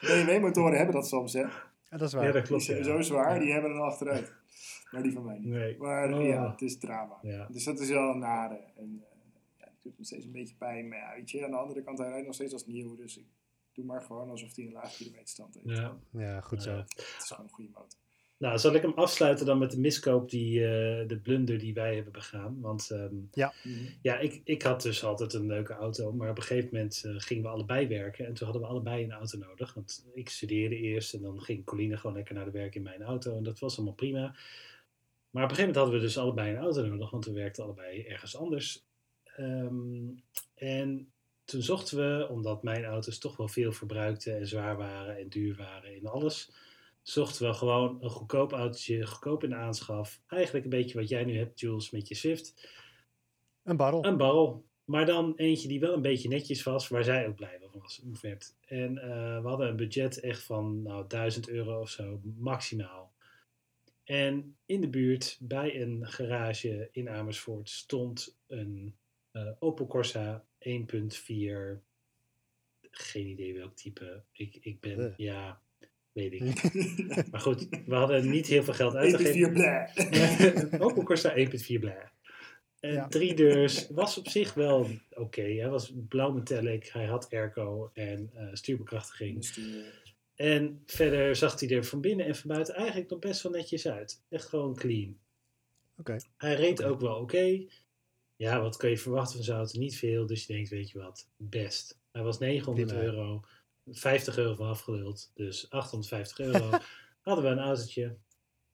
BMW-motoren hebben dat soms, hè? Ja, dat is waar. Ja, dat Die klopt. zijn ja. zo zwaar, die hebben een achteruit. Maar die van mij niet. Nee. Maar Oh. ja, het is drama. Ja. Dus dat is wel een nare. En uh, ja, het doet nog steeds een beetje pijn. Maar ja, weet je, aan de andere kant, hij rijdt nog steeds als nieuw. Dus ik doe maar gewoon alsof hij een laag kilometerstand heeft. Ja. Ja, goed zo. Ja. Het is gewoon een goede motor. Nou, zal ik hem afsluiten dan met de miskoop, die, eh, de blunder die wij hebben begaan. Want ehm, ja, ik, ik had dus altijd een leuke auto, maar op een gegeven moment eh, gingen we allebei werken. En toen hadden we allebei een auto nodig. Want ik studeerde eerst en dan ging Coline gewoon lekker naar de werk in mijn auto. En dat was allemaal prima. Maar op een gegeven moment hadden we dus allebei een auto nodig, want we werkten allebei ergens anders. Ehm, en toen zochten we, omdat mijn auto's toch wel veel verbruikten en zwaar waren en duur waren in alles, zochten we gewoon een goedkoop autootje, goedkoop in de aanschaf. Eigenlijk een beetje wat jij nu hebt, Jules, met je Swift. Een barrel. Een barrel. Maar dan eentje die wel een beetje netjes was, waar zij ook blij van was. Werd. En eh, we hadden een budget echt van nou, 1000 euro of zo, maximaal. En in de buurt, bij een garage in Amersfoort, stond een eh, Opel Corsa 1.4. Geen idee welk type. Ik, ik ben, Eh. ja, weet ik. maar goed, we hadden niet heel veel geld uitgegeven. 1.4 bleh. Een Opel Corsa 1.4 blij. En Ja. drie deurs was op zich wel oké. Hij was blauw metallic, hij had airco en eh, stuurbekrachtiging. Eh, En verder zag hij er van binnen en van buiten eigenlijk nog best wel netjes uit. Echt gewoon clean. Oké. Hij reed ook wel oké. Ja, wat kun je verwachten van zo'n auto? Niet veel, dus je denkt, weet je wat, best. Hij was 900 Prima. euro, 50 euro van afgeluld, dus 850 euro. Hadden we een autootje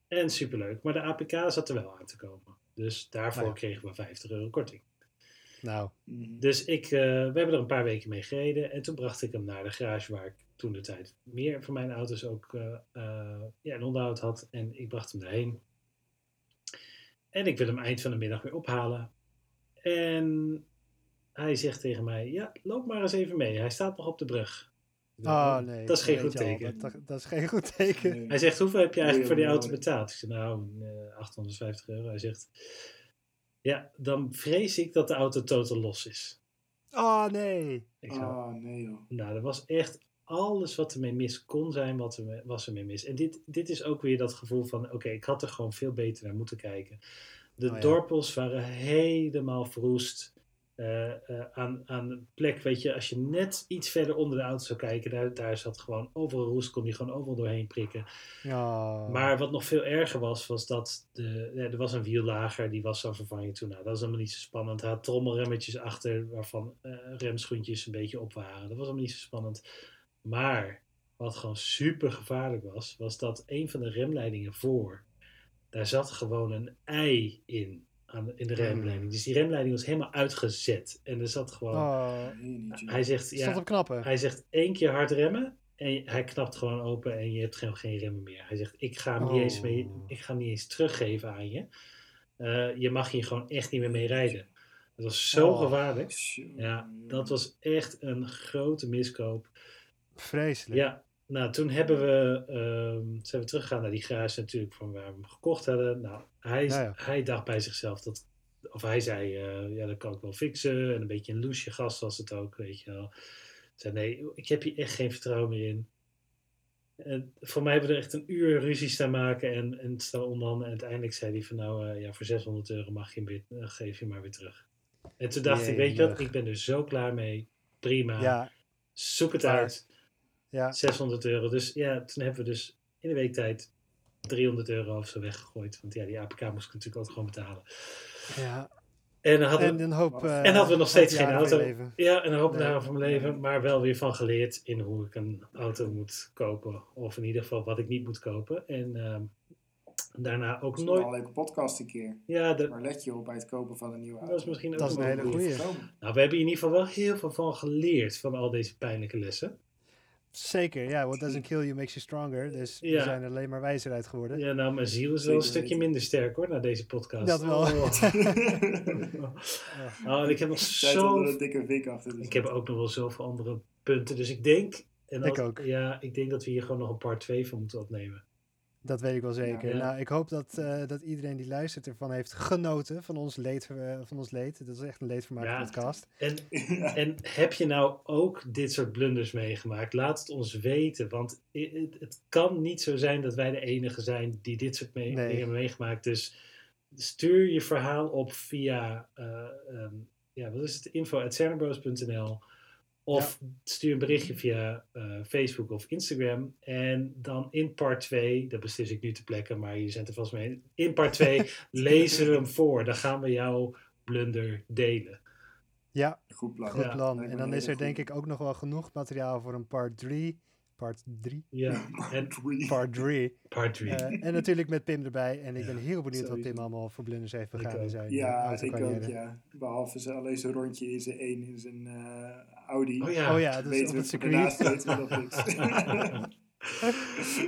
en superleuk. Maar de APK zat er wel aan te komen. Dus daarvoor Nou ja. kregen we 50 euro korting. Nou. Dus ik, eh, we hebben er een paar weken mee gereden. En toen bracht ik hem naar de garage waar ik toen de tijd meer van mijn auto's ook eh, ja, een onderhoud had. En ik bracht hem daarheen. En ik wil hem eind van de middag weer ophalen. En hij zegt tegen mij, ja, loop maar eens even mee. Hij staat nog op de brug. Oh nee. Dat is geen goed al. teken. Dat, dat is geen goed teken. Nee. Hij zegt, hoeveel heb je eigenlijk voor die auto betaald? Ik zeg, nou, eh, 850 euro. Hij zegt, ja, dan vrees ik dat de auto totaal los is. Oh nee. Ik zeg, Oh, nee joh. Nou, er was echt alles wat ermee mis kon zijn, wat er, was er mee mis. En dit, dit is ook weer dat gevoel van, oké, ik had er gewoon veel beter naar moeten kijken. De Oh ja. dorpels waren helemaal verroest. Eh, eh, aan, aan de plek, weet je, als je net iets verder onder de auto zou kijken, daar, daar zat gewoon overal roest, kon die gewoon overal doorheen prikken. Ja. Maar wat nog veel erger was, was dat de, ja, er was een wiellager, die was zo vervangen toen. Nou, dat was allemaal niet zo spannend. Hij had trommelremmetjes achter, waarvan eh, remschoentjes een beetje op waren. Dat was allemaal niet zo spannend. Maar wat gewoon super gevaarlijk was, was dat een van de remleidingen voor, daar zat gewoon een ei in, aan, in de remleiding. Dus die remleiding was helemaal uitgezet. En er zat gewoon, Oh. Hij zegt, ja, knappen. hij zegt één keer hard remmen en hij knapt gewoon open en je hebt geen, geen remmen meer. Hij zegt, ik ga hem niet, Oh. eens, mee, ik ga hem niet eens teruggeven aan je. Eh, je mag hier gewoon echt niet meer mee rijden. Dat was zo Oh. gevaarlijk. Ja, dat was echt een grote miskoop. Vreselijk. Ja, nou toen hebben we, ehm, zijn we teruggegaan naar die garage natuurlijk van waar we hem gekocht hadden. Nou, hij, Ja, ja. hij dacht bij zichzelf dat, of hij zei, eh, ja dat kan ik wel fixen. En een beetje een loesje gas was het ook, weet je wel. Zei, nee, ik heb hier echt geen vertrouwen meer in. En voor mij hebben we er echt een uur ruzie staan maken en, en staan onderhanden. En uiteindelijk zei hij van nou, eh, ja, voor 600 euro mag je hem weer, eh, geef je maar weer terug. En toen dacht ik, weet je wat, ik ben er zo klaar mee. Prima. Ja, Zoek het uit. Ja. 600 600 euro. Dus ja, toen hebben we dus in de week tijd 300 euro of zo weggegooid. Want ja, die APK moest ik natuurlijk ook gewoon betalen. ja. En dan hadden En we, een hoop... eh, en hadden we nog steeds geen auto. leven. ja, en een hoop Nee. van mijn leven. Maar wel weer van geleerd in hoe ik een auto moet kopen. Of in ieder geval wat ik niet moet kopen. En ehm, daarna ook Dat is wel nooit... een leuke podcast een keer. Ja, de, Waar let je op bij het kopen van een nieuwe auto? dat is misschien ook Dat is wel een hele. Voorkomen. Nou, we hebben in ieder geval wel heel veel van geleerd. Van al deze pijnlijke lessen. Zeker, ja. What doesn't kill you makes you stronger. Dus we zijn er alleen maar wijzer uit geworden. Ja, nou, mijn ziel is wel een stukje minder sterk hoor, na deze podcast. Dat wel. Oh. Oh, en ik heb nog zo... een dikke achter te Ik heb ook nog wel zoveel andere punten. Dus ik denk... En Ik als- ook. Ja, ik denk dat we hier gewoon nog een part 2 van moeten opnemen. Dat weet ik wel zeker. Ja. Nou, ik hoop dat, eh, dat iedereen die luistert ervan heeft genoten van ons leed. eh, van ons leed. Dat is echt een leedvermaakte Ja. podcast. En, en heb je nou ook dit soort blunders meegemaakt? Laat het ons weten. Want het, het kan niet zo zijn dat wij de enige zijn die dit soort me- Nee. dingen hebben meegemaakt. Dus stuur je verhaal op via... eh, ehm, ja, wat is het? Of stuur een berichtje via eh, Facebook of Instagram. En dan in part 2, dat beslis ik nu te plekken, maar je bent er vast mee. In part 2 lezen we hem voor. Dan gaan we jouw blunder delen. Ja, Goed plan. goed plan. En dan is er denk ik ook nog wel genoeg materiaal voor een part 3. Part 3. Ja, en Drie. Part 3. part 3. en natuurlijk met Pim erbij. En ik ben Ja, heel benieuwd wat. Pim allemaal voor blunders heeft begaan in zijn Ja, uh, ik ook, ja. Behalve ze alleen zo'n rondje in zijn één in zijn eh, Audi. oh ja. Oh ja, dat is op het daarnaast circuit. nog niks.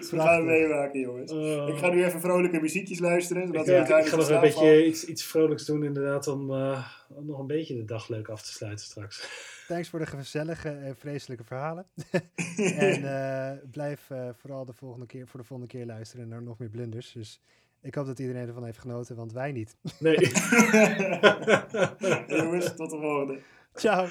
We gaan meemaken, jongens. Oh. Ik ga nu even vrolijke muziekjes luisteren. Zodat Ik, eh, uiteindelijk ik ga nog een beetje iets, iets vrolijks doen, inderdaad, om, eh, om nog een beetje de dag leuk af te sluiten straks. Thanks voor de gezellige en vreselijke verhalen. en eh, blijf eh, vooral de volgende keer, voor de volgende keer luisteren naar nog meer blunders. Dus ik hoop dat iedereen ervan heeft genoten, want wij niet. Nee. Jongens, tot de volgende. Ciao!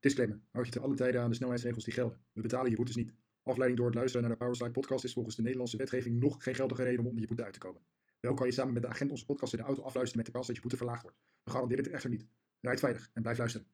Disclaimer. Houd je te alle tijden aan de snelheidsregels die gelden. We betalen je boetes niet. Afleiding door het luisteren naar de Powerslide podcast is volgens de Nederlandse wetgeving nog geen geldige reden om onder je boete uit te komen. Wel kan je samen met de agent onze podcast in de auto afluisteren met de kans dat je boete verlaagd wordt. We garanderen dit echter niet. Rijd veilig en blijf luisteren.